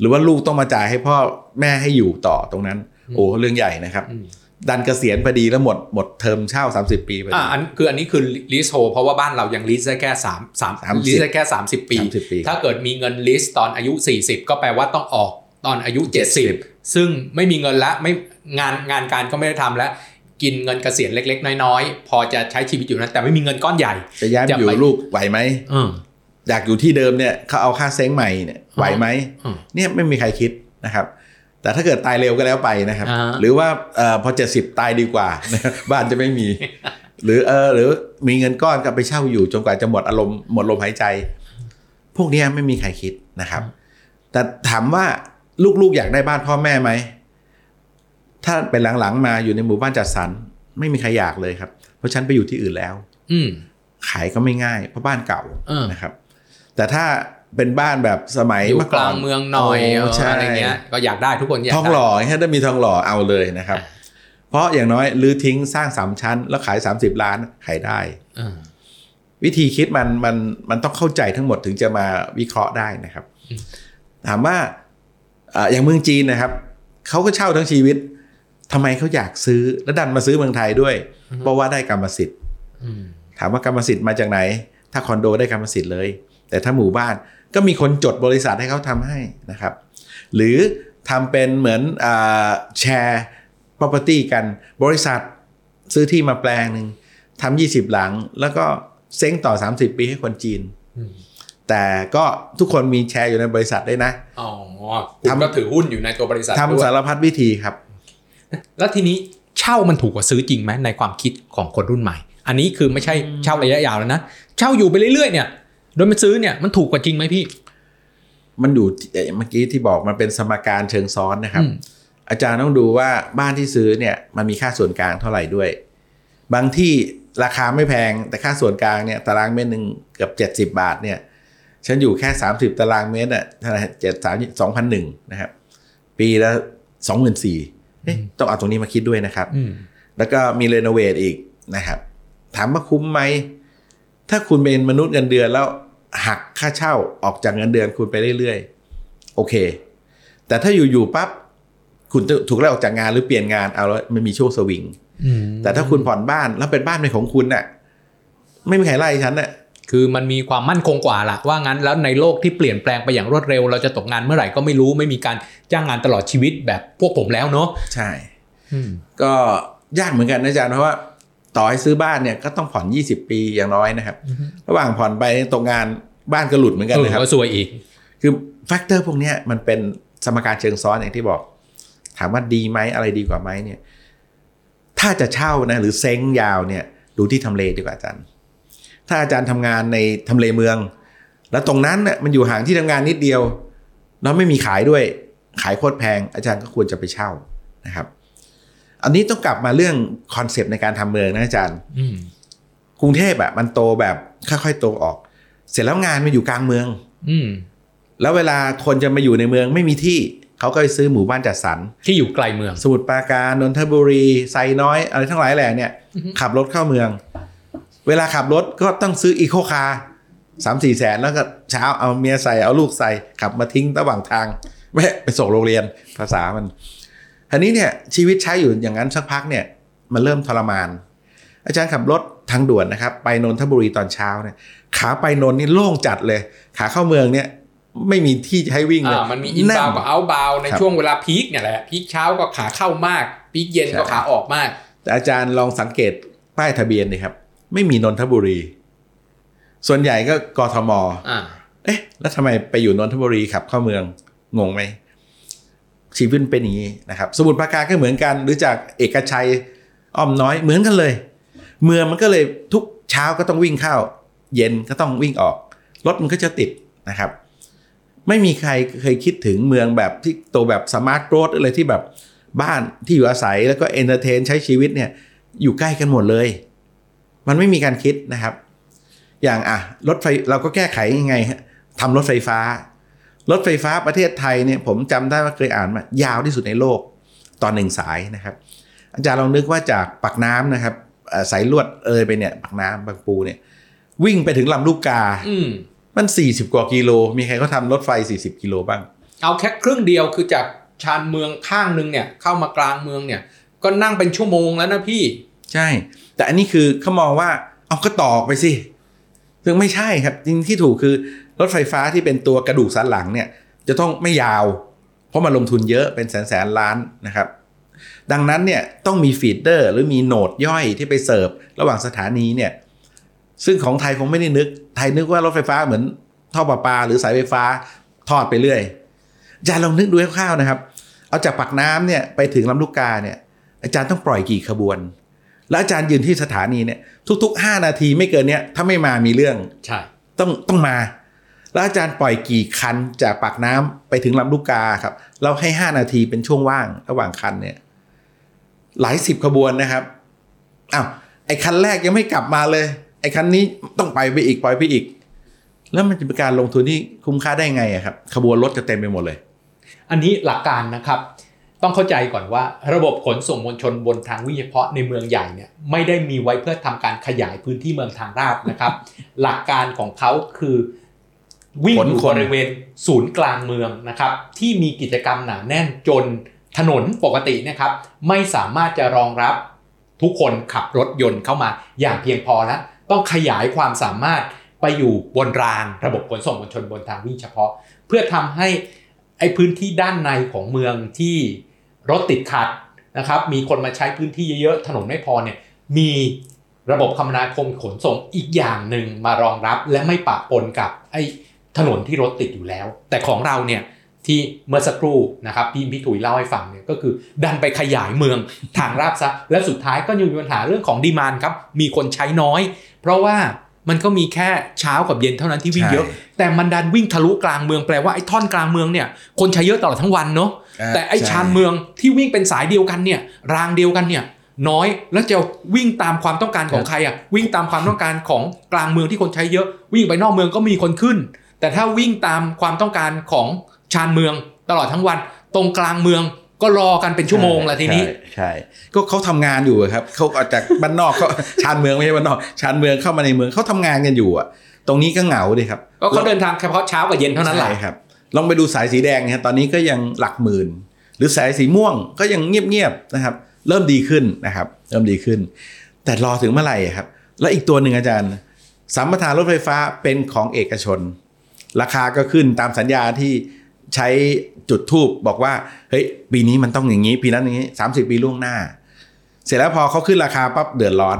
Speaker 3: หรือว่าลูกต้องมาจ่ายให้พ่อแม่ให้อยู่ต่อตรงนั้น โอ้เรื่องใหญ่นะครับ
Speaker 1: อืม
Speaker 3: ดันเกษียณพอดีแล้วหมดหมดเทอมเช่า 30 ปีพอดี
Speaker 1: อ่าอันคืออันนี้คือ lease hold เพราะว่าบ้านเรายัง lease ได้แค่3 3
Speaker 3: 30
Speaker 1: lease ได้แค่30ปี
Speaker 3: 30 ปี
Speaker 1: ถ้าเกิดมีเงิน lease ตอนอายุ 40 ก็แปลว่าต้องออกตอนอายุ 70 ซึ่งไม่มีเงินละไม่งานงานการก็ไม่ได้ทำแล้วกินเงินเกษียณเล็ก ๆ น้อย ๆ พอจะใช้ชีวิตอยู่นั้นแต่ไม่มีเงินก้อนใหญ่
Speaker 3: จะย้ายไป
Speaker 1: จะ
Speaker 3: อยู่
Speaker 1: ไป
Speaker 3: ลูกไหวไหม
Speaker 1: อืม
Speaker 3: อยากอยู่ที่เดิมเนี่ยเขาเอาค่าเซ้งใหม่เนี่ยไหวไหม
Speaker 1: อืม
Speaker 3: เนี่ยไม่มีใครคิดนะครับแต่ถ้าเกิดตายเร็วก็แล้วไปนะครับ
Speaker 1: อ่า
Speaker 3: หรือว่าเอ่อพอเจ็ดสิบตายดีกว่านะครับบ้านจะไม่มี หรือเออหรือมีเงินก้อนก็ไปเช่าอยู่จนกว่าจะหมดอารมณ์หมดลมหายใจ พวกเนี้ยไม่มีใครคิดนะครับ แต่ถามว่าลูกๆอยากได้บ้านพ่อแม่ไหม ถ้าเป็นหลังๆมาอยู่ในหมู่บ้านจัดสรรไม่มีใครอยากเลยครับ เพราะฉันไปอยู่ที่อื่นแล้ว
Speaker 1: อืม
Speaker 3: ขายก็ไม่ง่ายเพราะบ้านเก่า
Speaker 1: เออ
Speaker 3: นะครับ แต่ถ้าเป็นบ้านแบบสมัย
Speaker 1: อยู่
Speaker 3: เมื่อกก่อ
Speaker 1: ลานงเมืองหน่อย
Speaker 3: โเอ
Speaker 1: อ
Speaker 3: ใช่
Speaker 1: อะไรเงี้ยก็อยากได้ทุกคนอยาก
Speaker 3: ทอง
Speaker 1: ได้
Speaker 3: หล่อแค่ถ้ามีทองหล่อเอาเลยนะครับ เพราะอย่างน้อยรื้อทิ้งสร้างสามชั้น แล้วขาย 30 ล้านขายได้
Speaker 1: เออ
Speaker 3: วิธีคิดมันมันมันต้องเข้าใจทั้งหมดถึงจะมาวิเคราะห์ได้นะครับ ถามว่าเอ่ออย่างเมืองจีนนะครับเขาก็เช่าทั้งชีวิตทำไมเขาอยากซื้อแล้วดันมาซื้อเมืองไทยด้วย เพราะว่าได้กรรมสิทธิ์
Speaker 1: อืม
Speaker 3: ถามว่ากรรมสิทธิ์มาจากไหน ถ้าคอนโดได้กรรมสิทธิ์เลย แต่ถ้าหมู่บ้านก็มีคนจดบริษัทให้เขาทำให้นะครับ หรือทำเป็นเหมือนอาแชร์ property กันบริษัทซื้อที่มาแปลงหนึ่งทำ20หลัง แล้วก็เซ้งต่อ 30 ปีให้คนจีน
Speaker 1: อืม
Speaker 3: แต่ก็ทุกคนมีแชร์อยู่ในบริษัทได้นะ
Speaker 1: อ๋อคุณก็ถือหุ้นอยู่ในตัวบริษัทด้วย
Speaker 3: ทำสารพัดวิธีครับ
Speaker 1: แล้วทีนี้เช่ามันถูกกว่าซื้อจริงไหมในความคิดของคนรุ่นใหม่ อันนี้คือไม่ใช่เช่าระยะยาวแล้วนะ เช่าอยู่ไปเรื่อยๆเนี่ย โดยมาซื้อเนี่ยมันถูกกว่าจริงไหมพี่
Speaker 3: มันอยู่ที่เอ่อเมื่อกี้ที่บอกมันเป็นสมการเชิงซ้อนนะครับ
Speaker 1: อืม
Speaker 3: อาจารย์ต้องดูว่าบ้านที่ซื้อเนี่ยมันมีค่าส่วนกลางเท่าไหร่ด้วย บางที่ราคาไม่แพงแต่ค่าส่วนกลางเนี่ยตารางเมตรหนึ่งเกือบเจ็ดสิบาทเนี่ยฉันอยู่แค่ 30 ตารางเมตรอะเท่าไหร่เจ็ดสามสองพันหนึ่งนะครับ ปีละสองหมื่นสี่ต้องเอาตรงนี้มาคิดด้วยนะครับ
Speaker 1: อืม
Speaker 3: แล้วก็มีรีโนเวทอีกนะครับ ถามว่าคุ้มไหม ถ้าคุณเป็นมนุษย์เงินเดือนแล้วหักค่าเช่าออกจากเงินเดือนคุณไปเรื่อยๆ โอเค แต่ถ้าอยู่ๆปั๊บคุณถูกไล่ออกจากงานหรือเปลี่ยนงานเอาแล้วมันมีช่วงสวิง
Speaker 1: อืม
Speaker 3: แต่ถ้าคุณผ่อนบ้านแล้วเป็นบ้านเป็นของคุณน่ะ ไม่มีใครไล่ฉันน่ะ
Speaker 1: คือมันมีความมั่นคงกว่าละว่างั้นแล้วในโลกที่เปลี่ยนแปลงไปอย่างรวดเร็ว เราจะตกงานเมื่อไหร่ก็ไม่รู้ไม่มีการจ้างงานตลอดชีวิตแบบพวกผมแล้วเนาะ
Speaker 3: ใช่
Speaker 1: อืม
Speaker 3: ก็ยากเหมือนกันนะอาจารย์เพราะว่า ต่อให้ซื้อบ้านเนี่ยก็ต้องผ่อน 20 ปีอย่างน้อยนะครับ ระหว่างผ่อนไปตกงานบ้านก็หลุดเหมือนกัน
Speaker 1: เอ
Speaker 3: เล
Speaker 1: อย
Speaker 3: ครับ
Speaker 1: ก็ซวยอีก
Speaker 3: คือ factor พวกเนี้ยมันเป็นสมการเชิงซ้อนอย่างที่บอก ถามว่าดีไหมอะไรดีกว่าไหมเนี่ย ถ้าจะเช่านะหรือเซ้งยาวเนี่ย ดูที่ทำเลดีกว่าอาจารย์ ถ้าอาจารย์ทำงานในทำเลเมือง แล้วตรงนั้นน่ะมันอยู่ห่างที่ทำงานนิดเดียว แล้วไม่มีขายด้วย ขายโคตรแพง อาจารย์ก็ควรจะไปเช่านะครับ อันนี้ต้องกลับมาเรื่อง concept ในการทำเมืองนะอาจารย์
Speaker 1: อืม
Speaker 3: กรุงเทพอะมันโตแบบค่อยๆโตออก เสร็จแล้วงานมันอยู่กลางเมือง
Speaker 1: อืม
Speaker 3: แล้วเวลาคนจะมาอยู่ในเมืองไม่มีที่เขาเขาก็ไปซื้อหมู่บ้านจัดสรร
Speaker 1: ที่อยู่ไกลเมือง
Speaker 3: สมุทรปราการนนทบุรีไซน้อยอะไรทั้งหลายแหล่เนี่ย ขับรถเข้าเมือง เวลาขับรถก็ต้องซื้ออีโคคาร์สามสี่แสนแล้วก็เช้าเอาเมียใส่เอาลูกใส่ขับมาทิ้งระหว่างทางแวะไปส่งโรงเรียนภาษามัน อันนี้เนี่ยชีวิตใช้อยู่อย่างนั้นสักพักเนี่ยมันเริ่มทรมาน อาจารย์ขับรถทางด่วนนะครับ ไปนนทบุรีตอนเช้าเนี่ยขาไปนนท์นี่โล่งจัดเลย ขาเข้าเมืองเนี่ยไม่มีที่จะให้วิ่งเลย
Speaker 1: อ่ามันมี inbound กับอาบาวใน
Speaker 3: ครับ
Speaker 1: ช่วงเวลา peak เนี่ยแหละ peak เช้าก็ขาเข้ามากพีคเย็น
Speaker 3: ใช่
Speaker 1: ก็ขาออกมาก
Speaker 3: แต่อาจารย์ลองสังเกตป้ายทะเบียนดิครับ ไม่มีนนทบุรี ส่วนใหญ่ก็กทม
Speaker 1: อ่า
Speaker 3: เอ๊ะ แล้วทำไมไปอยู่นนทบุรีขับเข้าเมืองงงไหม ชีวิตเป็นอย่างนี้นะครับ สมุทรปราการก็เหมือนกัน หรือจากเอกชัยอ้อมน้อยเหมือนกันเลย เมืองมันก็เลยทุกเช้าก็ต้องวิ่งเข้า เย็นก็ต้องวิ่งออก รถมันก็จะติดนะครับ ไม่มีใครเคยคิดถึงเมืองแบบที่โตแบบ smart growth อะไรที่แบบบ้านที่อยู่อาศัยแล้วก็ entertain ใช้ชีวิตเนี่ยอยู่ใกล้กันหมดเลย มันไม่มีการคิดนะครับ อย่างอะรถไฟเราก็แก้ไขยังไงทำรถไฟฟ้า รถไฟฟ้าประเทศไทยเนี่ยผมจำได้ว่าเคยอ่านมายาวที่สุดในโลกตอนหนึ่งสายนะครับ อาจารย์ลองนึกว่าจากปากน้ำนะครับเอ่อสายลวดเอยไปเนี่ยปากน้ำบางปูเนี่ย วิ่งไปถึงลำลูกกา
Speaker 1: อืม
Speaker 3: มัน40กว่ากิโล มีใครเขาทำรถไฟ40กิโลบ้าง
Speaker 1: เอาแค่ครึ่งเดียวคือจากชานเมืองข้างหนึงเนี่ยเข้ามากลางเมืองเนี่ย ก็นั่งเป็นชั่วโมงแล้วนะพี่
Speaker 3: ใช่ แต่อันนี้คือเขามองว่าเอาก็ต่อไปสิซึ่งไม่ใช่ครับจริงที่ถูกคือ รถไฟฟ้าที่เป็นตัวกระดูกสันหลังเนี่ยจะต้องไม่ยาว เพราะมันลงทุนเยอะเป็นแสนแสนล้านนะครับ ดังนั้นเนี่ยต้องมี feeder หรือมี node ย่อยที่ไปเสิร์ฟระหว่างสถานีเนี่ยซึ่งของไทยคงไม่ได้นึก ไทยนึกว่ารถไฟฟ้าเหมือนท่อประปา หรือสายไฟฟ้าทอดไปเรื่อยอาจารย์ลองนึกดูคร่าวๆนะครับ เอาจากปากน้ำเนี่ยไปถึงลำลูกกาเนี่ยอาจารย์ต้องปล่อยกี่ขบวน แล้วอาจารย์ยืนที่สถานีเนี่ยทุก ๆ 5 นาทีไม่เกินเนี้ยถ้าไม่มามีเรื่อง
Speaker 1: ใช่
Speaker 3: ต้องต้องมา แล้วอาจารย์ปล่อยกี่คันจากปากน้ำไปถึงลำลูกกาครับ เราให้ 5 นาทีเป็นช่วงว่างระหว่างคันเนี่ย หลายสิบขบวนนะครับอ้าวไอ้คันแรกยังไม่กลับมาเลย ไอ้คันนี้ต้องไปไปอีกปล่อยไปอีก แล้วมันจะเป็นการลงทุนที่คุ้มค่าได้ไงครับ ขบวนรถจะเต็มไปหมดเลย
Speaker 1: อันนี้หลักการนะครับ ต้องเข้าใจก่อนว่า ระบบขนส่งมวลชนบนทางวิ่งเฉพาะในเมืองใหญ่เนี่ยไม่ได้มีไว้เพื่อทำการขยายพื้นที่เมืองทางราบนะครับ หลักการของเขาคือ วิ่งอยู่
Speaker 3: ขนคน
Speaker 1: บริเวณศูนย์กลางเมืองนะครับที่มีกิจกรรมหนาแน่นจนถนนปกตินะครับไม่สามารถจะรองรับทุกคนขับรถยนต์เข้ามาอย่างเพียงพอแล้วต้องขยายความสามารถไปอยู่บนรางระบบขนส่งมวลชนบนทางวิ่งเฉพาะ เพื่อทำให้ไอ้พื้นที่ด้านในของเมืองที่รถติดขัดนะครับมีคนมาใช้พื้นที่เยอะๆถนนไม่พอเนี่ยมีระบบคมนาคมขนส่งอีกอย่างหนึ่งมารองรับ และไม่ปะปนกับไอ้ ถนนที่รถติดอยู่แล้ว แต่ของเราเนี่ยที่เมื่อสักครู่นะครับพี่พี่ถุยเล่าให้ฟังเนี่ยก็คือดันไปขยายเมืองทางราบซะและสุดท้ายก็ยังมีปัญหาเรื่องของดีมานครับมีคนใช้น้อย เพราะว่ามันก็มีแค่เช้ากับเย็นเท่านั้นที่วิ่งเยอะ
Speaker 3: ใช่
Speaker 1: แต่มันดันวิ่งทะลุกลางเมืองแปลว่าไอ้ท่อนกลางเมืองเนี่ยคนใช้เยอะตลอดทั้งวันเนาะ
Speaker 3: อ่า
Speaker 1: แต่ไอ้
Speaker 3: ใช่
Speaker 1: ชานเมืองที่วิ่งเป็นสายเดียวกันเนี่ยรางเดียวกันเนี่ยน้อยแล้วจะวิ่งตามความต้องการของใครอะวิ่งตามความต้องการของกลางเมืองที่คนใช้เยอะ วิ่งไปนอกเมืองก็มีคนขึ้น แต่ถ้าวิ่งตามความต้องการของชานเมืองตลอดทั้งวัน ตรงกลางเมืองก็รอกันเป็นชั่วโมงละทีนี้
Speaker 3: ใช่ใช่ก็เขาทำงานอยู่อะครับเขาออกจากบ้านนอกเขาชานเมืองไม่ใช่บ้านนอก ชานเมืองเข้ามาในเมืองเขาทำงานกันอยู่อะ ตรงนี้ก็เหงาดิครับ
Speaker 1: ก็เขาเดินทางเฉพาะเช้ากับเย็นเท่านั้นแหละ
Speaker 3: ใช่ครับลองไปดูสายสีแดงนะฮะตอนนี้ก็ยังหลักหมื่น หรือสายสีม่วงก็ยังเงียบๆนะครับ เริ่มดีขึ้นนะครับ เริ่มดีขึ้น แต่รอถึงเมื่อไหร่อะครับ แล้วอีกตัวหนึ่งอาจารย์สัมปทานรถไฟฟ้าเป็นของเอกชน ราคาก็ขึ้นตามสัญญาที่ใช้จุดทูบบอกว่าเฮ้ยปีนี้มันต้องอย่างนี้ ปีนั้นอย่างนี้30ปีล่วงหน้า เสร็จแล้วพอเขาขึ้นราคาปั๊บเดือดร้อน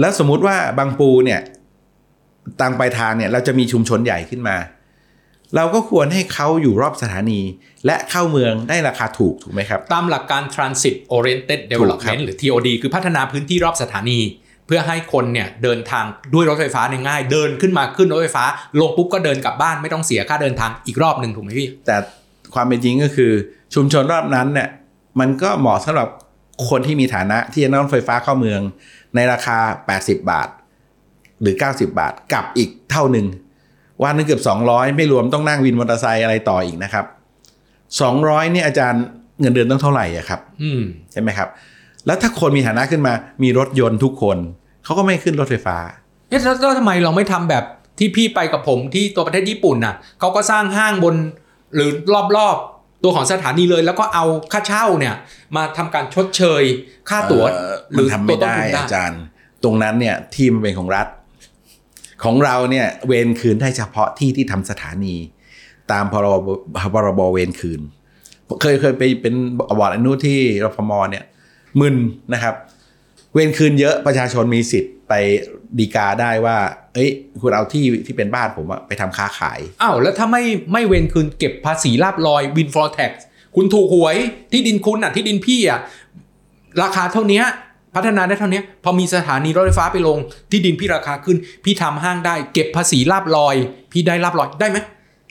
Speaker 3: แล้วสมมุติว่าบางปูเนี่ยตังปลายทางเนี่ยเราจะมีชุมชนใหญ่ขึ้นมา เราก็ควรให้เขาอยู่รอบสถานี และเข้าเมืองได้ราคาถูกถูกไหมครับ
Speaker 1: ตามหลักการ Transit Oriented
Speaker 3: ครับ
Speaker 1: Development หรือ TOD คือพัฒนาพื้นที่รอบสถานี เพื่อให้คนเนี่ยเดินทางด้วยรถไฟฟ้าเนี่ยง่าย เดินขึ้นมาขึ้นรถไฟฟ้า ลงปุ๊บก็เดินกลับบ้านไม่ต้องเสียค่าเดินทางอีกรอบหนึ่งถูกไหมพี่
Speaker 3: แต่ความเป็นจริงก็คือชุมชนรอบนั้นเนี่ยมันก็เหมาะสำหรับคนที่มีฐานะที่จะนั่งรถไฟฟ้าเข้าเมือง ในราคา 80 บาท หรือ 90 บาทกับอีกเท่าหนึ่งวันหนึงเกือบ 200 ไม่รวมต้องนั่งวินมอเตอร์ไซค์อะไรต่ออีกนะครับ 200เนี่ยอาจารย์เงินเดือนต้องเท่าไหร่อะครับ
Speaker 1: อืม
Speaker 3: ใช่ไหมครับ แล้วถ้าคนมีฐานะขึ้นมา มีรถยนต์ทุกคนเขาก็ไม่ขึ้นรถไฟฟ้า
Speaker 1: เอ๊ะแล้วแล้วทำไมเราไม่ทำแบบที่พี่ไปกับผมที่ตัวประเทศญี่ปุ่นน่ะเขาก็สร้างห้างบนหรือรอบๆตัวของสถานีเลย แล้วก็เอาค่าเช่าเนี่ยมาทำการชดเชย ค่าตั๋ว
Speaker 3: เอ่อ
Speaker 1: ห
Speaker 3: มั
Speaker 1: รื
Speaker 3: น
Speaker 1: อ
Speaker 3: ทำไม่
Speaker 1: ตัวต้น
Speaker 3: ได้
Speaker 1: ทุนได้
Speaker 3: อาจารย์ ตรงนั้นเนี่ยที่มันเป็นของรัฐ ของเราเนี่ยเวรคืนได้เฉพาะที่ที่ทำสถานี ตามพรบพรบเวนคืน เคยเคยไปเป็นบอร์ดอนุที่รฟมเนี่ย มึนนะครับ เวนคืนเยอะประชาชนมีสิทธิ์ไปฎีกาได้ว่า เอ้ย คุณเอาที่ที่เป็นบ้านผมอะไปทำค้าขาย
Speaker 1: อ้าวแล้วถ้าไม่ไม่เวนคืนเก็บภาษีลาภลอย windfall tax คุณถูกหวยที่ดินคุณอะที่ดินพี่อะราคาเท่านี้พัฒนาได้เท่านี้พอมีสถานีรถไฟฟ้าไปลง ที่ดินพี่ราคาขึ้น พี่ทำห้างได้ เก็บภาษีลาภลอย พี่ได้ลาบลอยได้ไหม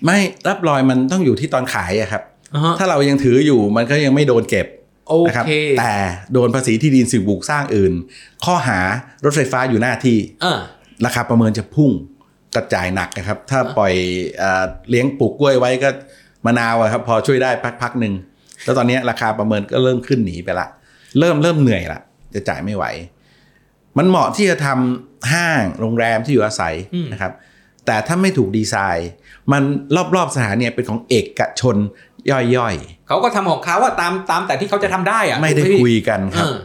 Speaker 3: ไม่รับรอยมันต้องอยู่ที่ตอนขายอะครับ
Speaker 1: อ่าฮะ
Speaker 3: ถ้าเรายังถืออยู่มันก็ยังไม่โดนเก็บ
Speaker 1: โอ
Speaker 3: นะครับ
Speaker 1: เค
Speaker 3: แต่โดนภาษีที่ดินสิ่งปลูกสร้างอื่น ข้อหารถไฟฟ้าอยู่หน้าที่
Speaker 1: อ่า
Speaker 3: ราคาประเมินจะพุ่งกระจายหนักนะครับ ถ้าปล่อยเอ่อเลี้ยงปลูกกล้วยไว้ก็มะนาวอะครับ พอช่วยได้พักๆหนึ่งแล้วตอนนี้ราคาประเมินก็เริ่มขึ้นหนีไปละ เริ่มเริ่มเหนื่อยละจะจ่ายไม่ไหว มันเหมาะที่จะทำห้างโรงแรมที่อยู่อาศัยนะครับ แต่ถ้าไม่ถูกดีไซน์ มันรอบๆสถานีเป็นของเอกชน ย่อยๆ
Speaker 1: เขาก็ทำของเขาอะตามตามแต่ที่เขาจะทำได้อะ
Speaker 3: ไม่ได้คุยกันครับ
Speaker 1: เออ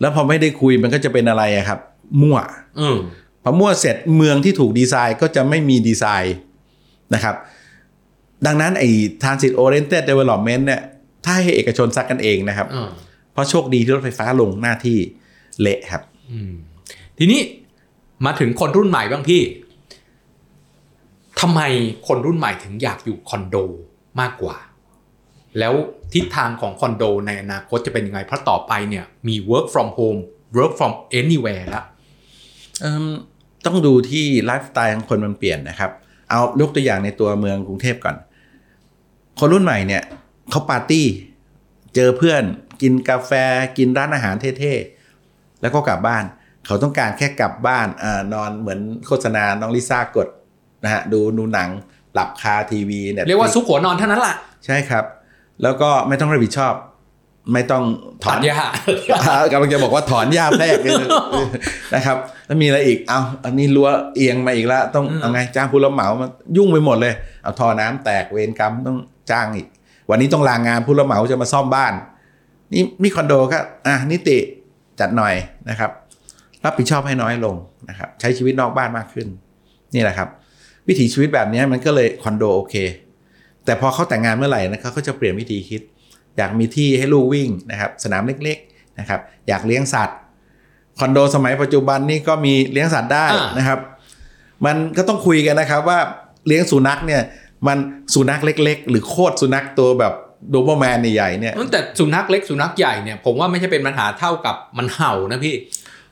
Speaker 3: แล้วพอไม่ได้คุยมันก็จะเป็นอะไรอะครับ มั่ว
Speaker 1: อืม
Speaker 3: พอมั่วเสร็จเมืองที่ถูกดีไซน์ก็จะไม่มีดีไซน์นะครับ ดังนั้นไอ้ transit oriented development เนี่ยถ้าให้เอกชนซักกันเองนะครับ
Speaker 1: อืม
Speaker 3: เพราะโชคดีที่รถไฟฟ้าลงหน้าที่เละครับ
Speaker 1: ทีนี้มาถึงคนรุ่นใหม่บ้างพี่ทำไมคนรุ่นใหม่ถึงอยากอยู่คอนโดมากกว่า แล้วทิศทางของคอนโดในอนาคตจะเป็นยังไง เพราะต่อไปเนี่ยมี work from home work from anywhere แล้ว
Speaker 3: เอิ่มต้องดูที่ไลฟ์สไตล์ของคนมันเปลี่ยนนะครับ เอายกตัวอย่างในตัวเมืองกรุงเทพก่อน คนรุ่นใหม่เนี่ยเขาปาร์ตี้ เจอเพื่อนกินกาแฟกินร้านอาหารเท่ๆ แล้วก็กลับบ้าน เขาต้องการแค่กลับบ้านอานอนเหมือนโฆษณาน้องลิซ่ากดนะฮะดูดูหนังหลับคาทีวีเนี่ย
Speaker 1: เรียกว่าซุกหัวนอนเท่านั้นแหละ
Speaker 3: ใช่ครับ แล้วก็ไม่ต้องรับผิดชอบ ไม่ต้องถอ
Speaker 1: ตั
Speaker 3: น
Speaker 1: ดยา
Speaker 3: อ่ากำลังจะบอกว่าถอนหญ้าแพรกเลยนะครับ แล้วมีอะไรอีกเอาอันนี้รั้วเอียงมาอีกแล้วต้อง
Speaker 1: อืม
Speaker 3: เอาไงจ้างผู้รับเหมามายุ่งไปหมดเลย เอาท่อน้ำแตกเวรกรรมต้องจ้างอีก วันนี้ต้องลางงานผู้รับเหมาจะมาซ่อมบ้าน นี่มีคอนโดก็อะนิติจัดหน่อยนะครับ รับผิดชอบให้น้อยลงนะครับ ใช้ชีวิตนอกบ้านมากขึ้น นี่แหละครับ วิถีชีวิตแบบนี้มันก็เลยคอนโดโอเค แต่พอเขาแต่งงานเมื่อไหร่นะครับเขาจะเปลี่ยนวิธีคิด อยากมีที่ให้ลูกวิ่งนะครับ สนามเล็กๆนะครับ อยากเลี้ยงสัตว์คอนโดสมัยปัจจุบันนี่ก็มีเลี้ยงสัตว์ได้
Speaker 1: อ่าน
Speaker 3: นะครับ มันก็ต้องคุยกันนะครับว่าเลี้ยงสุนัขเนี่ยมันสุนัขเล็ก ๆ หรือโคตรสุนัขตัวแบบโดเบอร์แมนใหญ่ๆเนี่ย
Speaker 1: แต่สุนัขเล็กสุนัขใหญ่เนี่ยผมว่าไม่ใช่เป็นปัญหาเท่ากับมันเห่านะพี่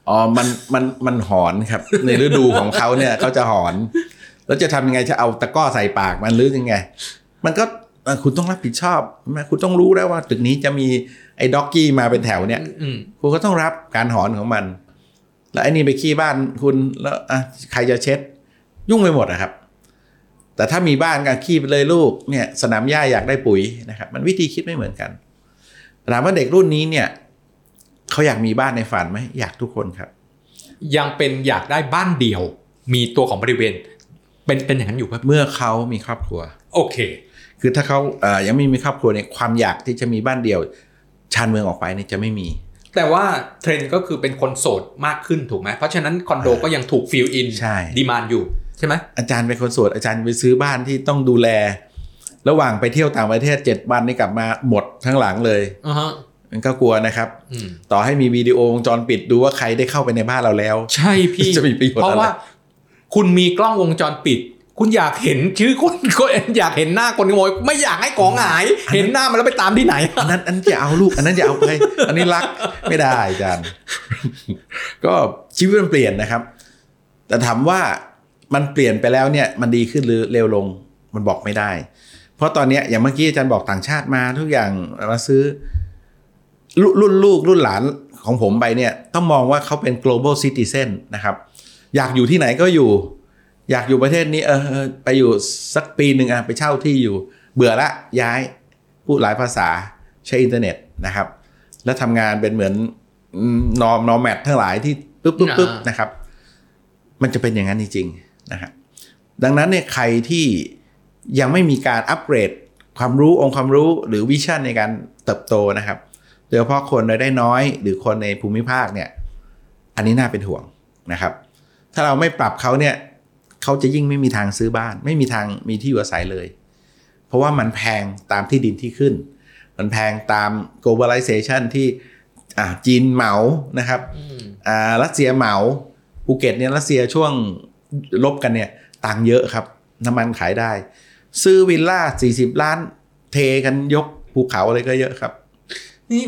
Speaker 3: อ๋อมันมันมันหอนครับ ในฤดูของเขาเนี่ยเขาจะหอน แล้วจะทำยังไงจะเอาตะกร้อใส่ปากมันหรือยังไง มันก็เอ่อคุณต้องรับผิดชอบใช่ไหมคุณต้องรู้แล้วว่าตึกนี้จะมีไอ้ด็อกกี้มาเป็นแถวเนี่ย
Speaker 1: อืม
Speaker 3: คุณก็ต้องรับการหอนของมัน แล้วไอ้นี่ไปขี้บ้านคุณแล้วอะใครจะเช็ด ยุ่งไปหมดนะครับ แต่ถ้ามีบ้านกันขี้ไปเลยลูกเนี่ย สนามหญ้าอยากได้ปุ๋ยนะครับ มันวิธีคิดไม่เหมือนกันถามว่าเด็กรุ่นนี้เนี่ยเขาอยากมีบ้านในฝันไหมอยากทุกคนครับ
Speaker 1: ยังเป็นอยากได้บ้านเดี่ยว มีตัวของบริเวณ เป็นเป็นอย่างนั้นอยู่ครับ
Speaker 3: เมื่อเขามีครอบครัว
Speaker 1: โอเค
Speaker 3: คือถ้าเขาเอ่อยังไม่มีครอบครัวเนี่ยความอยากที่จะมีบ้านเดี่ยวชานเมืองออกไปเนี่ยจะไม่มี
Speaker 1: แต่ว่าเทรนด์ก็คือเป็นคนโสดมากขึ้นถูกไหมเพราะฉะนั้นคอนโดก็ยังถูก fill in
Speaker 3: ใช่
Speaker 1: demand อยู่ใช่ไหม
Speaker 3: อาจารย์เป็นคนโสดอาจารย์ไปซื้อบ้านที่ต้องดูแล ระหว่างไปเที่ยวต่างประเทศเจ็ดวันนี่กลับมาหมดทั้งหลังเลย
Speaker 1: อ่าฮะ
Speaker 3: มันก็กลัวนะครับ
Speaker 1: อืม
Speaker 3: ต่อให้มีวิดีโอวงจรปิดดูว่าใครได้เข้าไปในบ้านเราแล้ว
Speaker 1: ใช่พี่
Speaker 3: จะมีประโยชน์
Speaker 1: เพราะ
Speaker 3: อะไร
Speaker 1: ว่า คุณมีกล้องวงจรปิด คุณอยากเห็นชื่อคนคนอยากเห็นหน้าคนขโมยไม่อยากให้ของหาย เห็นหน้ามันแล้วไปตามที่ไหน
Speaker 3: อันนั้นอันนั้นจะเอาลูก อันนั้นจะเอาไปอันนี้รักไม่ได้อาจารย์ก็ชีวิตมันเปลี่ยนนะครับ แต่ถามว่ามันเปลี่ยนไปแล้วเนี่ย มันดีขึ้นหรือเร็วลงมันบอกไม่ได้ เพราะตอนเนี้ยอย่างเมื่อกี้อาจารย์บอกต่างชาติมาทุกอย่างมาซื้อรรุ่นลูกรุ่นหลานของผมไปเนี่ย ต้องมองว่าเขาเป็น global citizen นะครับ อยากอยู่ที่ไหนก็อยู่ อยากอยู่ประเทศนี้เออเออไปอยู่สักปีหนึ่งอะไปเช่าที่อยู่ เบื่อละย้ายพพูดหลายภาษาใช้อินเทอร์เน็ตนะครับ แล้วทำงานเป็นเหมือนนอมนอมแมททั้งหลายที่ปุ๊บปุ๊บปุ๊บ
Speaker 1: อ่าน
Speaker 3: นะครับ มันจะเป็นอย่างนั้นจริงๆนะครับดังนั้นเนี่ยใครที่ยังไม่มีการอัปเกรดความรู้องค์ความรู้หรือวิชั่นในการเติบโตนะครับโดยเฉพาะคนรายได้น้อยหรือคนในภูมิภาคเนี่ย อันนี้น่าเป็นห่วงนะครับ ถ้าเราไม่ปรับเขาเนี่ย เขาจะยิ่งไม่มีทางซื้อบ้าน ไม่มีทางมีที่อยู่อาศัยเลย เพราะว่ามันแพงตามที่ดินที่ขึ้น มันแพงตาม globalization ที่อ่าจีนเหมานะครับ
Speaker 1: อืม
Speaker 3: อ่ารัสเซียเหมาภูเก็ตเนี่ยรัสเซียช่วงลบกันเนี่ยตังค์เยอะครับ น้ำมันขายได้ ซื้อวิลล่า 40 ล้านเทกันยกภูเขาอะไรก็เยอะครับ
Speaker 1: นี่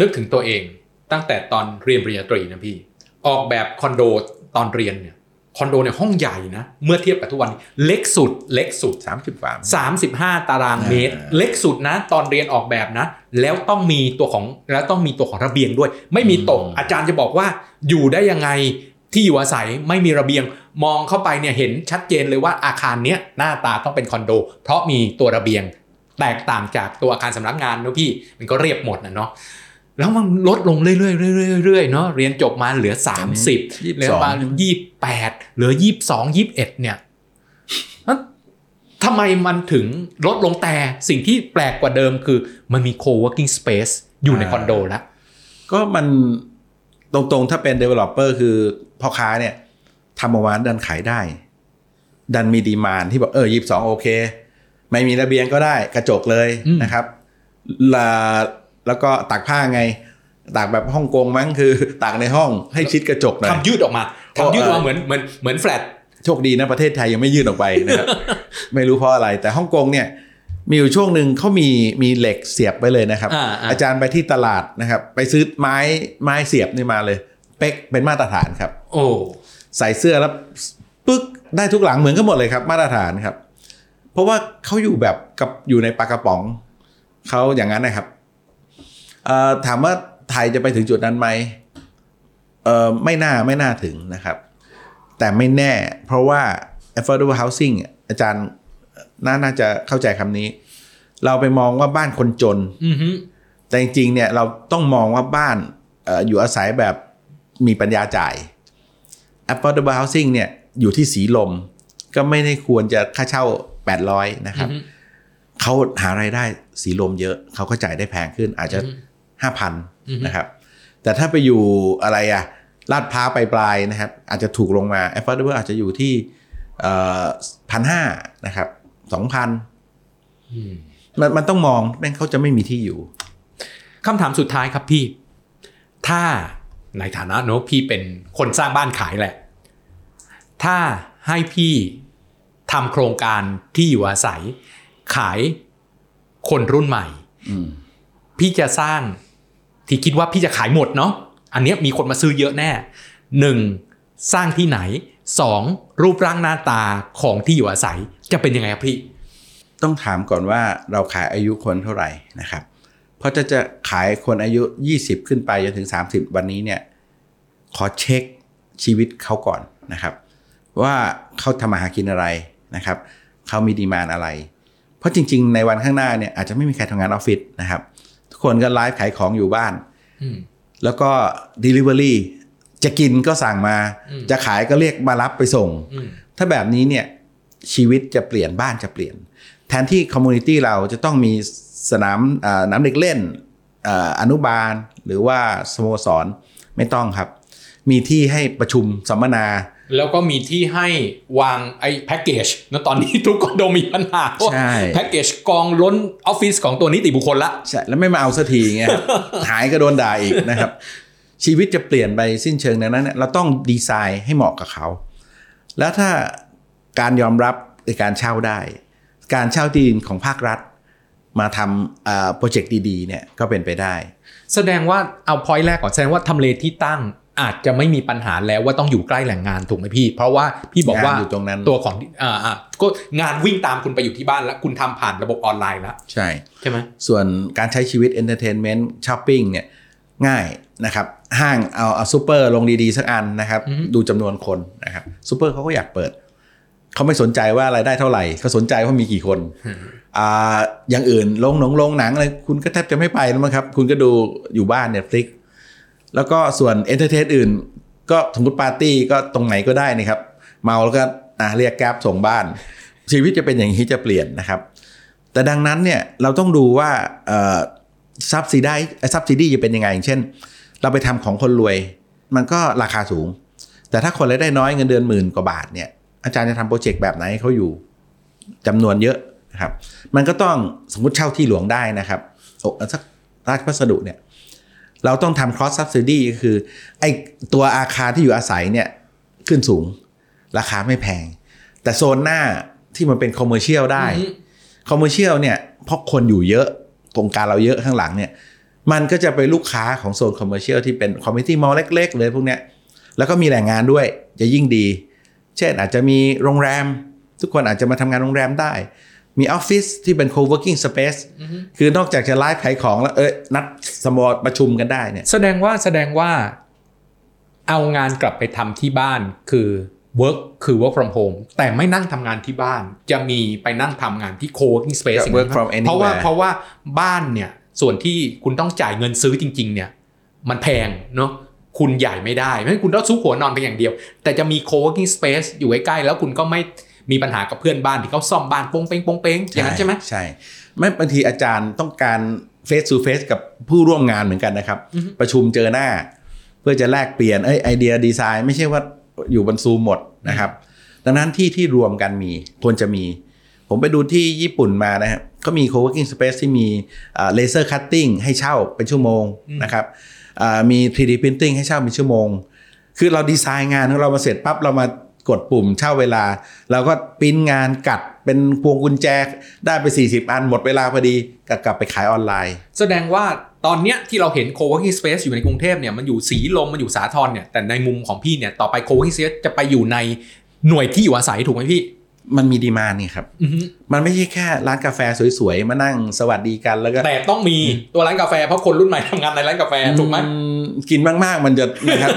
Speaker 1: นึกถึงตัวเองตั้งแต่ตอนเรียนปริญญาตรีนะพี่ ออกแบบคอนโดตอนเรียนเนี่ย คอนโดเนี่ยห้องใหญ่นะ เมื่อเทียบกับทุกวันนี้เล็กสุดเล็กสุด
Speaker 3: 30กว่า
Speaker 1: 35 ตารางเมตร
Speaker 3: อ่า
Speaker 1: เล็กสุดนะ ตอนเรียนออกแบบนะ แล้วต้องมีตัวของแล้วต้องมีตัวของระเบียงด้วย ไม่มีตกอาจารย์จะบอกว่าอยู่ได้ยังไงที่อยู่อาศัยไม่มีระเบียงมองเข้าไปเนี่ยเห็นชัดเจนเลยว่าอาคารเนี้ยหน้าตาต้องเป็นคอนโด เพราะมีตัวระเบียงแตกต่างจากตัวอาคารสำนักงานเนอะพี่มันก็เรียบหมดนะเนาะ แล้วมันลดลงเรื่อยๆเรื่อยๆเรื่อยๆเนาะเรียนจบมาเหลือ 30
Speaker 3: 22
Speaker 1: เหลือมายี่แปดเหลือยี่สองยี่เอ็ดเนี่ยแล้วทำไมมันถึงลดลงแต่สิ่งที่แปลกกว่าเดิมคือ มันมี co-working space อยู่ในคอนโดแล้ว
Speaker 3: ก็มันตรงๆ ถ้าเป็น developer คือพ่อค้าเนี่ยทำออกมาดันขายได้ ดันมีดีมานที่บอกเออยีบสองโอเค ไม่มีระเบียงก็ได้กระจกเลย
Speaker 1: อืม
Speaker 3: นะครับลา แล้วก็ตากผ้าไง ตากแบบฮ่องกงมั้งคือ ตากในห้องให้ชิดกระจกหน่อย
Speaker 1: ทำยืดออกมาทำยืดออกมาเหมือนเหมือนเหมือนแฟลต
Speaker 3: โชคดีนะประเทศไทยยังไม่ยื่นออกไปนะครับไม่รู้เพราะอะไร แต่ฮ่องกงเนี่ยมีอยู่ช่วงหนึ่งเขามีมีเหล็กเสียบไปเลยนะครับ
Speaker 1: อ่าอ่า
Speaker 3: อาจารย์ไปที่ตลาดนะครับ ไปซื้อไม้ไม้เสียบนี่มาเลย เป๊กเป็นมาตรฐานครับ
Speaker 1: โอ้
Speaker 3: ใส่เสื้อแล้วปึ๊กได้ทุกหลังเหมือนกันหมดเลยครับ มาตรฐานครับ เพราะว่าเขาอยู่แบบกับอยู่ในปลากระป๋องเขาอย่างนั้นนะครับเอ่อ ถามว่าไทยจะไปถึงจุดนั้นไหมเอ่อไม่น่าไม่น่าถึงนะครับ แต่ไม่แน่เพราะว่า affordable housing อะอาจารย์น่าน่าจะเข้าใจคำนี้ เราไปมองว่าบ้านคนจน
Speaker 1: อือฮึ
Speaker 3: แต่จริงๆเนี่ยเราต้องมองว่าบ้านเอออยู่อาศัยแบบมีปัญญาจ่าย affordable housing เนี่ยอยู่ที่สีลม ก็ไม่ได้ควรจะค่าเช่า 800 นะครับ
Speaker 1: อือฮึ
Speaker 3: เขาหารายได้สีลมเยอะ เขาก็จ่ายได้แพงขึ้น อาจจะ
Speaker 1: อือฮึ
Speaker 3: 5,000นะครับ แต่ถ้าไปอยู่อะไรอะลาดพร้าวปลายๆนะครับ อาจจะถูกลงมา affordable อาจจะอยู่ที่พันห้านะครับสองพัน
Speaker 1: อืม
Speaker 3: มันมันต้องมองแม่งเขาจะไม่มีที่อยู่
Speaker 1: คำถามสุดท้ายครับพี่ ถ้าในฐานะเนอะพี่เป็นคนสร้างบ้านขายแหละ ถ้าให้พี่ทำโครงการที่อยู่อาศัย ขายคนรุ่นใหม่
Speaker 3: อืม
Speaker 1: พี่จะสร้าง ที่คิดว่าพี่จะขายหมดเนาะอันเนี้ยมีคนมาซื้อเยอะแน่หนึ่งสร้างที่ไหนสองรูปร่างหน้าตาของที่อยู่อาศัยจะเป็นยังไงครับพี่
Speaker 3: ต้องถามก่อนว่าเราขายอายุคนเท่าไหร่นะครับเพราะจะจะขายคนอายุ 20 ขึ้นไปจนถึง 30 วันนี้เนี่ยขอเช็คชีวิตเขาก่อนนะครับ ว่าเขาทำมาหากินอะไรนะครับเขามีดีมานอะไร เพราะจริง ๆ ในวันข้างหน้าเนี่ยอาจจะไม่มีใครทำงานออฟฟิศนะครับ คนก็ไลฟ์ขายของอยู่บ้าน
Speaker 1: อืม
Speaker 3: แล้วก็ Delivery จะกินก็สั่งมา
Speaker 1: อืม
Speaker 3: จะขายก็เรียกมารับไปส่ง
Speaker 1: อืม
Speaker 3: ถ้าแบบนี้เนี่ยชีวิตจะเปลี่ยนบ้านจะเปลี่ยน แทนที่ community เราจะต้องมีสนามอ่าน้ำเด็กเล่นอ่าอนุบาลหรือว่าสโมสรไม่ต้องครับ มีที่ให้ประชุมสัมมนา
Speaker 1: แล้วก็มีที่ให้วางไอ้แพ็กเกจนะตอนนี้ทุกคอนโดมีปัญหาว่า
Speaker 3: ใช่
Speaker 1: แพ็กเกจกองล้นออฟฟิศของตัวนิติบุคคลละ
Speaker 3: ใช่แล้วไม่มาเอาสักทีเงี้ยหายก็โดนด่าอีกนะครับ ชีวิตจะเปลี่ยนไปสิ้นเชิงดังนั้นเนี่ยเราต้องดีไซน์ให้เหมาะกับเขา แล้วถ้าการยอมรับในการเช่าได้ การเช่าที่ดินของภาครัฐ มาทำโปรเจกต์ดีๆเนี่ยก็เป็นไปได้
Speaker 1: แสดงว่าเอาพอยต์แรกก่อนแสดงว่าทำเลที่ตั้ง อาจจะไม่มีปัญหาแล้วว่าต้องอยู่ใกล้แหล่งงานถูกไหมพี่ เพราะว่าพี่บอกว่างา
Speaker 3: นอยู่ตรงนั้น
Speaker 1: ตัวของอ่าอ่าก็งานวิ่งตามคุณไปอยู่ที่บ้านแล้ว คุณทำผ่านระบบออนไลน์แล้ว
Speaker 3: ใช่
Speaker 1: ใช่ไหม
Speaker 3: ส่วนการใช้ชีวิต entertainment ช้อปปิ้งเนี่ยง่ายนะครับ ห้างเอาเอาซูเปอร์ลงดีๆ สักอันนะครับ ดูจำนวนคนนะครับซูเปอร์เขาก็อยากเปิดเขาไม่สนใจว่ารายได้เท่าไหร่เขาสนใจว่ามีกี่คนอ่าอย่างอื่นลงหนังลงหนังอะไรคุณก็แทบจะไม่ไปแล้วมั้งครับ คุณก็ดูอยู่บ้าน Netflix แล้วก็ส่วน entertain อื่น ก็สมมติปาร์ตี้ก็ตรงไหนก็ได้นี่ครับ เมาแล้วก็อะเรียก Grab ส่งบ้าน ชีวิตจะเป็นอย่างนี้จะเปลี่ยนนะครับ แต่ดังนั้นเนี่ยเราต้องดูว่า subsidize subsidy จะเป็นยังไงอย่างเช่น เราไปทำของคนรวย มันก็ราคาสูง แต่ถ้าคนรายได้น้อยเงินเดือนหมื่นกว่าบาทเนี่ยอาจารย์จะทำโปรเจกต์แบบไหนเขาอยู่จำนวนเยอะนะครับ มันก็ต้องสมมติเช่าที่หลวงได้นะครับโอ้สักราชพัสดุเนี่ย เราต้องทำ cross subsidy ก็คือไอตัวอาคารที่อยู่อาศัยเนี่ยขึ้นสูง ราคาไม่แพง แต่โซนหน้าที่มันเป็น commercial ได้ commercial เนี่ยเพราะคนอยู่เยอะโครงการเราเยอะข้างหลังเนี่ย มันก็จะไปลูกค้าของโซน commercial ที่เป็น community mall เล็ก ๆ เลยพวกเนี้ยแล้วก็มีแหล่งงานด้วยจะยิ่งดี เช่นอาจจะมีโรงแรม ทุกคนอาจจะมาทำงานโรงแรมได้ มีออฟฟิศที่เป็น co-working space คือนอกจากจะไลฟ์ขายของแล้วเอ้ยนัดสมอประชุมกันได้เนี่ย
Speaker 1: แสดงว่าแสดงว่าเอางานกลับไปทำที่บ้านคือ work คือ work from home แต่ไม่นั่งทำงานที่บ้าน จะมีไปนั่งทำงานที่ co-working space
Speaker 3: ก็ work from
Speaker 1: เพราะว่า
Speaker 3: anywhere
Speaker 1: เพราะว่าบ้านเนี่ยส่วนที่คุณต้องจ่ายเงินซื้อจริง ๆ เนี่ย มันแพงเนาะคุณใหญ่ไม่ได้เพราะฉะนั้นคุณต้องซุกหัวนอนเพียงอย่างเดียว แต่จะมี co-working space อยู่ใกล้ๆแล้วคุณก็ไม่ มีปัญหากับเพื่อนบ้านที่เขาซ่อมบ้านโปงเป้งโปงเป้งอย่างนั้นใช่ไหม
Speaker 3: ใช่ไม่บางทีอาจารย์ต้องการ face to face กับผู้ร่วมงานเหมือนกันนะครับ ประชุมเจอหน้า เพื่อจะแลกเปลี่ยนเอ้ยไอเดียดีไซน์ ไม่ใช่ว่าอยู่บนซูมหมดนะครับ ดังนั้นที่ที่รวมกันมีควรจะมี ผมไปดูที่ญี่ปุ่นมานะครับก็มี co-working space ที่มี laser cutting ให้เช่าเป็นชั่วโมงนะครับอ่ามี 3D printing ให้เช่าเป็นชั่วโมง คือเราดีไซน์งานของเรามาเสร็จปั๊บเรามา กดปุ่มเช่าเวลาเราก็ปิ้นงานกัดเป็นพวงกุญแจได้ไป 40 อันหมดเวลาพอดีก็กลับไปขายออนไลน์
Speaker 1: แสดงว่าตอนเนี้ยที่เราเห็น co-working space อยู่ในกรุงเทพเนี่ยมันอยู่สีลมมันอยู่สาทรเนี่ยแต่ในมุมของพี่เนี่ยต่อไป co-working space จะไปอยู่ในหน่วยที่อยู่อาศัยถูกไหมพี่
Speaker 3: มันมีดีมานนี่ครับ
Speaker 1: อือฮึ
Speaker 3: มันไม่ใช่แค่ร้านกาแฟสวยๆ มานั่งสวัสดีกันแล้วก็
Speaker 1: แต่ต้องมีตัวร้านกาแฟเพราะคนรุ่นใหม่ทำงานในร้านกาแฟถูกไหม
Speaker 3: อืมกินมากๆมันจะนะครับ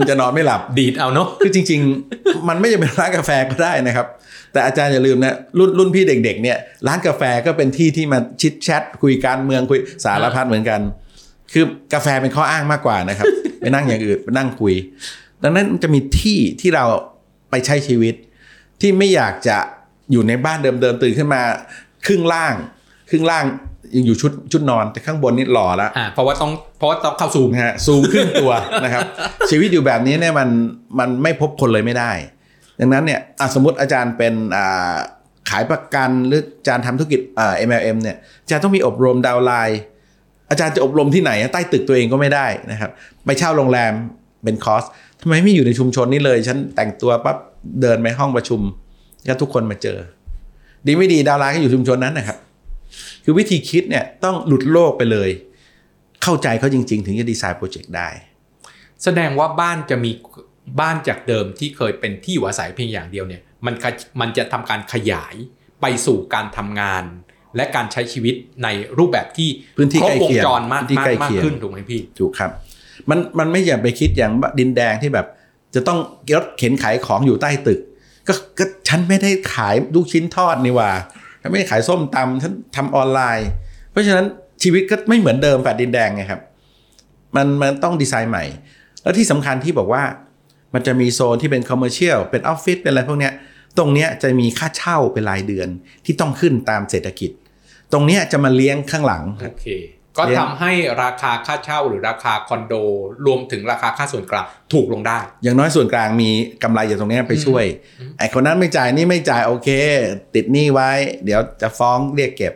Speaker 3: มันจะนอนไม่หลับ
Speaker 1: ดีดเอาเนาะ
Speaker 3: คือจริง ๆ มันไม่จำเป็นร้านกาแฟก็ได้นะครับ แต่อาจารย์อย่าลืมนะรุ่นรุ่นพี่เด็ก ๆ เนี่ย ร้านกาแฟก็เป็นที่ที่มาชิดแชทคุยการเมืองคุยสารพัดเหมือนกัน คือกาแฟเป็นข้ออ้างมากกว่านะครับไปนั่งอย่างอื่นไปนั่งคุย ดังนั้นมันจะมีที่ที่เราไปใช้ชีวิต ที่ไม่อยากจะอยู่ในบ้านเดิมๆตื่นขึ้นมา ครึ่งล่าง ครึ่งล่างยังอยู่ชุดชุดนอนแต่ข้างบนนี่หล่อแล้ว
Speaker 1: อ่าเพราะว่าต้องเพราะว่าต้องเข้าซูม
Speaker 3: นะฮะซูมขึ้นตัวนะครับ ชีวิตอยู่แบบนี้เนี่ยมันมันไม่พบคนเลยไม่ได้ ดังนั้นเนี่ยอะสมมติอาจารย์เป็นอ่าขายประกันหรืออาจารย์ทำธุรกิจอ่า MLM เนี่ยอาจารย์ต้องมีอบรมดาวน์ไลน์อาจารย์จะอบรมที่ไหนใต้ตึกตัวเองก็ไม่ได้นะครับ ไปเช่าโรงแรมเป็นคอร์สทำไมไม่อยู่ในชุมชนนี้เลย ฉันแต่งตัวปั๊บ เดินไปห้องประชุมก็ทุกคนมาเจอ ดีไม่ดีดาวน์ไลน์ก็อยู่ชุมชนนั้นนะครับ คือวิธีคิดเนี่ยต้องหลุดโลกไปเลย เข้าใจเขาจริง ๆ ถึงจะดีไซน์โปรเจกต์ได้
Speaker 1: แสดงว่าบ้านจะมีบ้านจากเดิมที่เคยเป็นที่อยู่อาศัยเพียงอย่างเดียวเนี่ยมันขยมันจะทำการขยายไปสู่การทำงาน และการใช้ชีวิตในรูปแบบที่
Speaker 3: พื้นที่
Speaker 1: ครบ
Speaker 3: ใกล้ว
Speaker 1: ง
Speaker 3: เคียง
Speaker 1: จรมาก
Speaker 3: พื้นที่
Speaker 1: มาก
Speaker 3: ใกล้
Speaker 1: มาก
Speaker 3: เคียง
Speaker 1: ขึ้นถูกไหมพี่
Speaker 3: ถูกครับ มันมันไม่อย่าไปคิดอย่างดินแดงที่แบบ จะต้องรถเข็นขายของอยู่ใต้ตึก ก็ก็ฉันไม่ได้ขายลูกชิ้นทอดนี่ว่าฉันไม่ได้ขายส้มตำฉันทำออนไลน์ เพราะฉะนั้นชีวิตก็ไม่เหมือนเดิมแฟดดินแดงไงครับ มันมันต้องดีไซน์ใหม่ แล้วที่สำคัญที่บอกว่ามันจะมีโซนที่เป็นคอมเมอร์เชียลเป็นออฟฟิศเป็นอะไรพวกเนี้ยตรงเนี้ยจะมีค่าเช่าเป็นรายเดือนที่ต้องขึ้นตามเศรษฐกิจ ตรงเนี้ยจะมาเลี้ยงข้างหลัง
Speaker 1: โอเค ก็ทำให้ราคาค่าเช่าหรือราคาคอนโด รวมถึงราคาค่าส่วนกลางถูกลงได้
Speaker 3: อย่างน้อยส่วนกลางมีกำไรจากตรงเนี้ยไปช่วยไอ้คนนั้นไม่จ่ายนี่ไม่จ่ายโอเค ติดหนี้ไว้ เดี๋ยวจะฟ้องเรียกเก็บ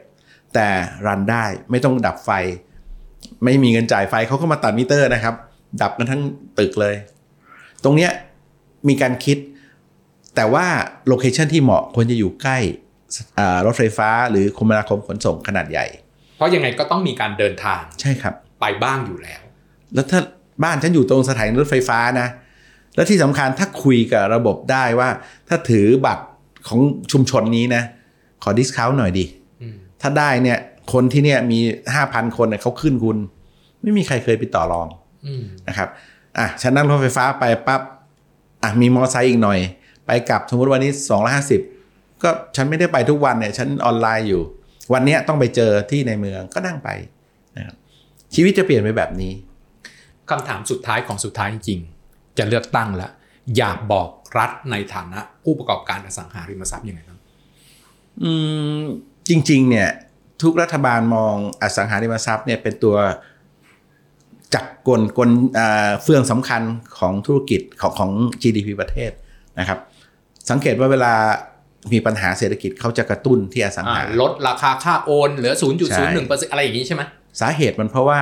Speaker 3: แต่ run ได้ไม่ต้องดับไฟ ไม่มีเงินจ่ายไฟเขาก็มาตัดมิเตอร์นะครับ ดับกันทั้งตึกเลย ตรงเนี้ยมีการคิด แต่ว่า location ที่เหมาะควรจะอยู่ใกล้อ่ารถไฟฟ้าหรือคมนาคมขนส่งขนาดใหญ่
Speaker 1: เพราะยังไงก็ต้องมีการเดินทาง
Speaker 3: ใช่ครับ
Speaker 1: ไปบ้างอยู่แล้ว
Speaker 3: แล้วถ้าบ้านฉันอยู่ตรงสถานีรถไฟฟ้านะ แล้วที่สำคัญถ้าคุยกับระบบได้ว่า ถ้าถือบัตรของชุมชนนี้นะ ขอดิสคาวหน่อยดิ
Speaker 1: อืม
Speaker 3: ถ้าได้เนี่ยคนที่เนี่ยมีห้าพันคนเนี่ยเขาขึ้นคุณ ไม่มีใครเคยไปต่อรอง
Speaker 1: อืม
Speaker 3: นะครับอะฉันนั่งรถไฟฟ้าไปปั๊บอะมีมอเตอร์ไซค์อีกหน่อย ไปกลับสมมติวันนี้250ก็ฉันไม่ได้ไปทุกวันเนี่ย ฉันออนไลน์อยู่ วันเนี้ยต้องไปเจอที่ในเมืองก็นั่งไปนะครับชีวิตจะเปลี่ยนไปแบบนี้
Speaker 1: คำถามสุดท้ายของสุดท้ายจริงๆจะเลือกตั้งแล้วอยากบอกรัฐในฐานะผู้ประกอบการอสังหาริมทรัพย์ยังไงบ้าง
Speaker 3: อืมจริง ๆ เนี่ยทุกรัฐบาลมองอสังหาริมทรัพย์เนี่ยเป็นตัวจักรกลกลอ่าเฟืองสำคัญของธุรกิจของของ GDP ประเทศนะครับ สังเกตว่าเวลา มีปัญหาเศรษฐกิจเขาจะกระตุ้นที่อสังหา
Speaker 1: ลดราคาค่าโอนเหลือ 0.01%อะไรอย่างนี้ใช่ไหม
Speaker 3: สาเหตุมันเพราะว่า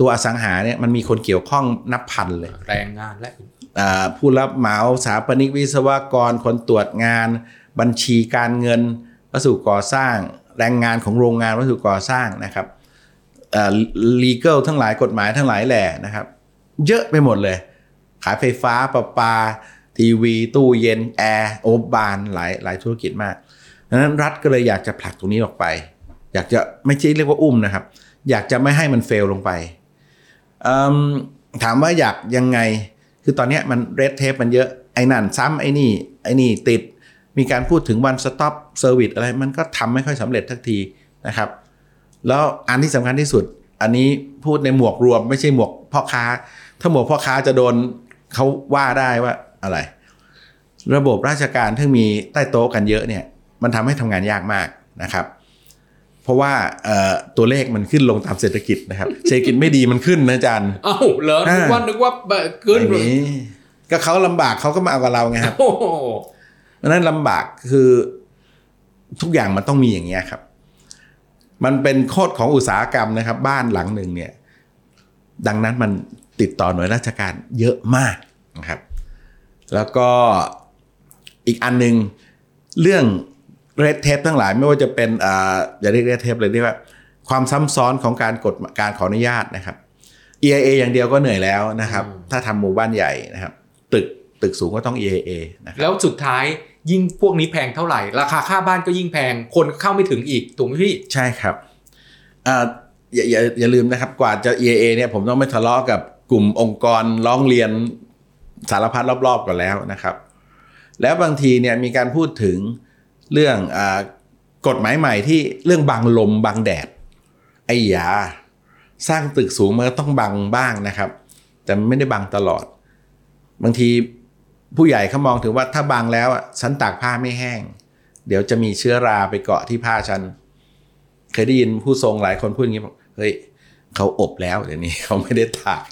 Speaker 3: ตัวอสังหาเนี่ยมันมีคนเกี่ยวข้องนับพันเลย
Speaker 1: แรงงานและ
Speaker 3: อ่าผู้รับเหมาสถาปนิกวิศวกรคนตรวจงาน บัญชีการเงินวัสดุก่อสร้าง แรงงานของโรงงานวัสดุก่อสร้างนะครับอ่า legal ทั้งหลายกฎหมายทั้งหลายแหล่นะครับ เยอะไปหมดเลย ขายไฟฟ้าประปา ทีวีตู้เย็นแอร์โอบานหลายหลายธุรกิจมากดังนั้นรัฐก็เลยอยากจะผลักตรงนี้ออกไป อยากจะไม่ใช่เรียกว่าอุ้มนะครับ อยากจะไม่ให้มันเฟลลงไปถามว่าอยากยังไง คือตอนนี้มันเรดเทปมันเยอะไอ้นั่นซ้ำไอ้นี่ไอ้นี่ติดมีการพูดถึง one stop service อะไรมันก็ทำไม่ค่อยสำเร็จทักทีนะครับ แล้วอันที่สำคัญที่สุด อันนี้พูดในหมวกรวม ไม่ใช่หมวกพ่อค้า ถ้าหมวกพ่อค้าจะโดนเขาว่าได้ว่า อะไร ระบบราชการที่มีใต้โต๊ะกันเยอะเนี่ยมันทำให้ทำงานยากมากนะครับ เพราะว่าเอ่อตัวเลขมันขึ้นลงตามเศรษฐกิจนะครับ เศรษฐกิจไม่ดีมันขึ้นนะอาจารย์
Speaker 1: เอ้าเหรอนึกว่านึกว่าแบบขึ้น
Speaker 3: ไม่มีก็เขาลำบากเขาก็มาเอากับเราไงครับ
Speaker 1: โอ้โห
Speaker 3: เพราะฉะนั้นลำบากคือทุกอย่างมันต้องมีอย่างเงี้ยครับ มันเป็นโคตรของอุตสาหกรรมนะครับ บ้านหลังหนึ่งเนี่ย ดังนั้นมันติดต่อหน่วยราชการเยอะมากนะครับ แล้วก็อีกอันหนึ่งเรื่องเรดเทปทั้งหลายไม่ว่าจะเป็นอ่าอย่าเรียกเรดเทปเลยเรียกว่าความซ้ำซ้อนของการกฎการขออนุญาตนะครับ EIA อย่างเดียวก็เหนื่อยแล้วนะครับ ถ้าทำหมู่บ้านใหญ่นะครับ ตึกตึกสูงก็ต้อง EIA นะครับ
Speaker 1: แล้วสุดท้ายยิ่งพวกนี้แพงเท่าไหร่ ราคาค่าบ้านก็ยิ่งแพง คนเข้าไม่ถึงอีกถูกไหมพี่
Speaker 3: ใช่ครับอ่าอย่าอย่าอย่าลืมนะครับกว่าจะ EAA เนี่ยผมต้องไม่ทะเลาะกับกลุ่มองค์กรร้องเรียน สารพัดรอบๆก่อนแล้วนะครับ แล้วบางทีเนี่ยมีการพูดถึงเรื่องอกฎหมายใหม่ที่เรื่องบังลมบังแดดไอ้ยาสร้างตึกสูงมันก็ต้องบังบ้างนะครับ แต่ไม่ได้บังตลอด บางทีผู้ใหญ่เขามองถึงว่าถ้าบังแล้วฉันตากผ้าไม่แห้ง เดี๋ยวจะมีเชื้อราไปเกาะที่ผ้าฉันเคยได้ยินผู้ทรงหลายคนพูดอย่างนี้บอกเฮ้ยเขาอบแล้วเดี๋ยวนี้เขาไม่ได้ตาก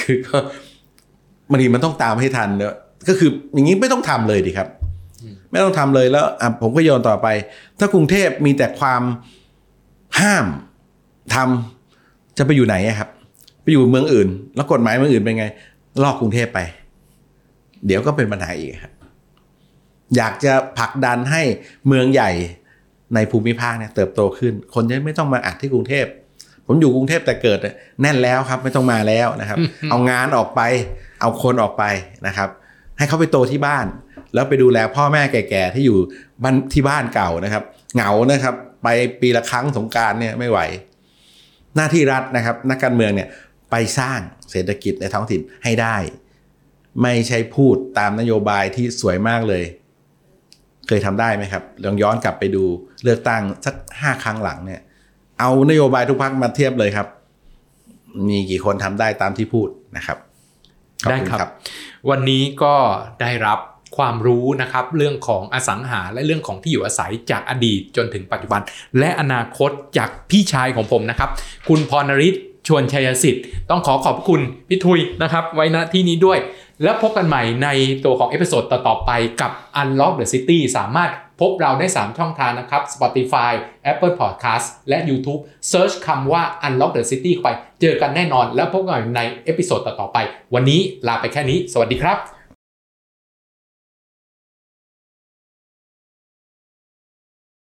Speaker 3: คือก็ บางทีมันต้องตามให้ทันเนอะก็คืออย่างนี้ไม่ต้องทำเลยดีครับ ไม่ต้องทำเลยแล้วอะผมก็โยนต่อไป ถ้ากรุงเทพมีแต่ความห้ามทำจะไปอยู่ไหนอะครับ ไปอยู่เมืองอื่น แล้วกฎหมายเมืองอื่นเป็นไง ลอกกรุงเทพไป เดี๋ยวก็เป็นปัญหาอีกครับ อยากจะผลักดันให้เมืองใหญ่ในภูมิภาคเนี่ยเติบโตขึ้น คนจะไม่ต้องมาอัดที่กรุงเทพผมอยู่กรุงเทพแต่เกิดเนี่ยแน่นแล้วครับ ไม่ต้องมาแล้วนะครับ เอางานออกไป เอาคนออกไปนะครับ ให้เขาไปโตที่บ้าน แล้วไปดูแลพ่อแม่แก่ๆที่อยู่บ้านที่บ้านเก่านะครับ เหงานะครับ ไปปีละครั้งสงการเนี่ยไม่ไหว หน้าที่รัฐนะครับ นักการเมืองเนี่ยไปสร้างเศรษฐกิจในท้องถิ่นให้ได้ ไม่ใช่พูดตามนโยบายที่สวยมากเลย เคยทำได้ไหมครับลองย้อนกลับไปดูเลือกตั้งสักห้าครั้งหลังเนี่ย เอานโยบายทุกพักมาเทียบเลยครับ มีกี่คนทำได้ตามที่พูดนะครับ
Speaker 1: ได้
Speaker 3: นะ
Speaker 1: ครับ วันนี้ก็ได้รับความรู้นะครับเรื่องของอสังหาและเรื่องของที่อยู่อาศัยจากอดีตจนถึงปัจจุบัน และอนาคตจากพี่ชายของผมนะครับ คุณพรนริศชวนไชยสิทธิ์ต้องขอขอบคุณพี่ทุยนะครับ ไว้ณที่นี้ด้วย แล้วพบกันใหม่ในตัวของ episode ต่อๆไปกับ Unlock the City สามารถ พบเราได้ 3 ช่องทางนะครับ Spotify Apple Podcast และ YouTube Search คำว่า Unlock the City เข้าไป เจอกันแน่นอนแล้วพบกันในเอพิโซดต่อๆไป วันนี้ลาไปแค่นี้ สวัสดีครับ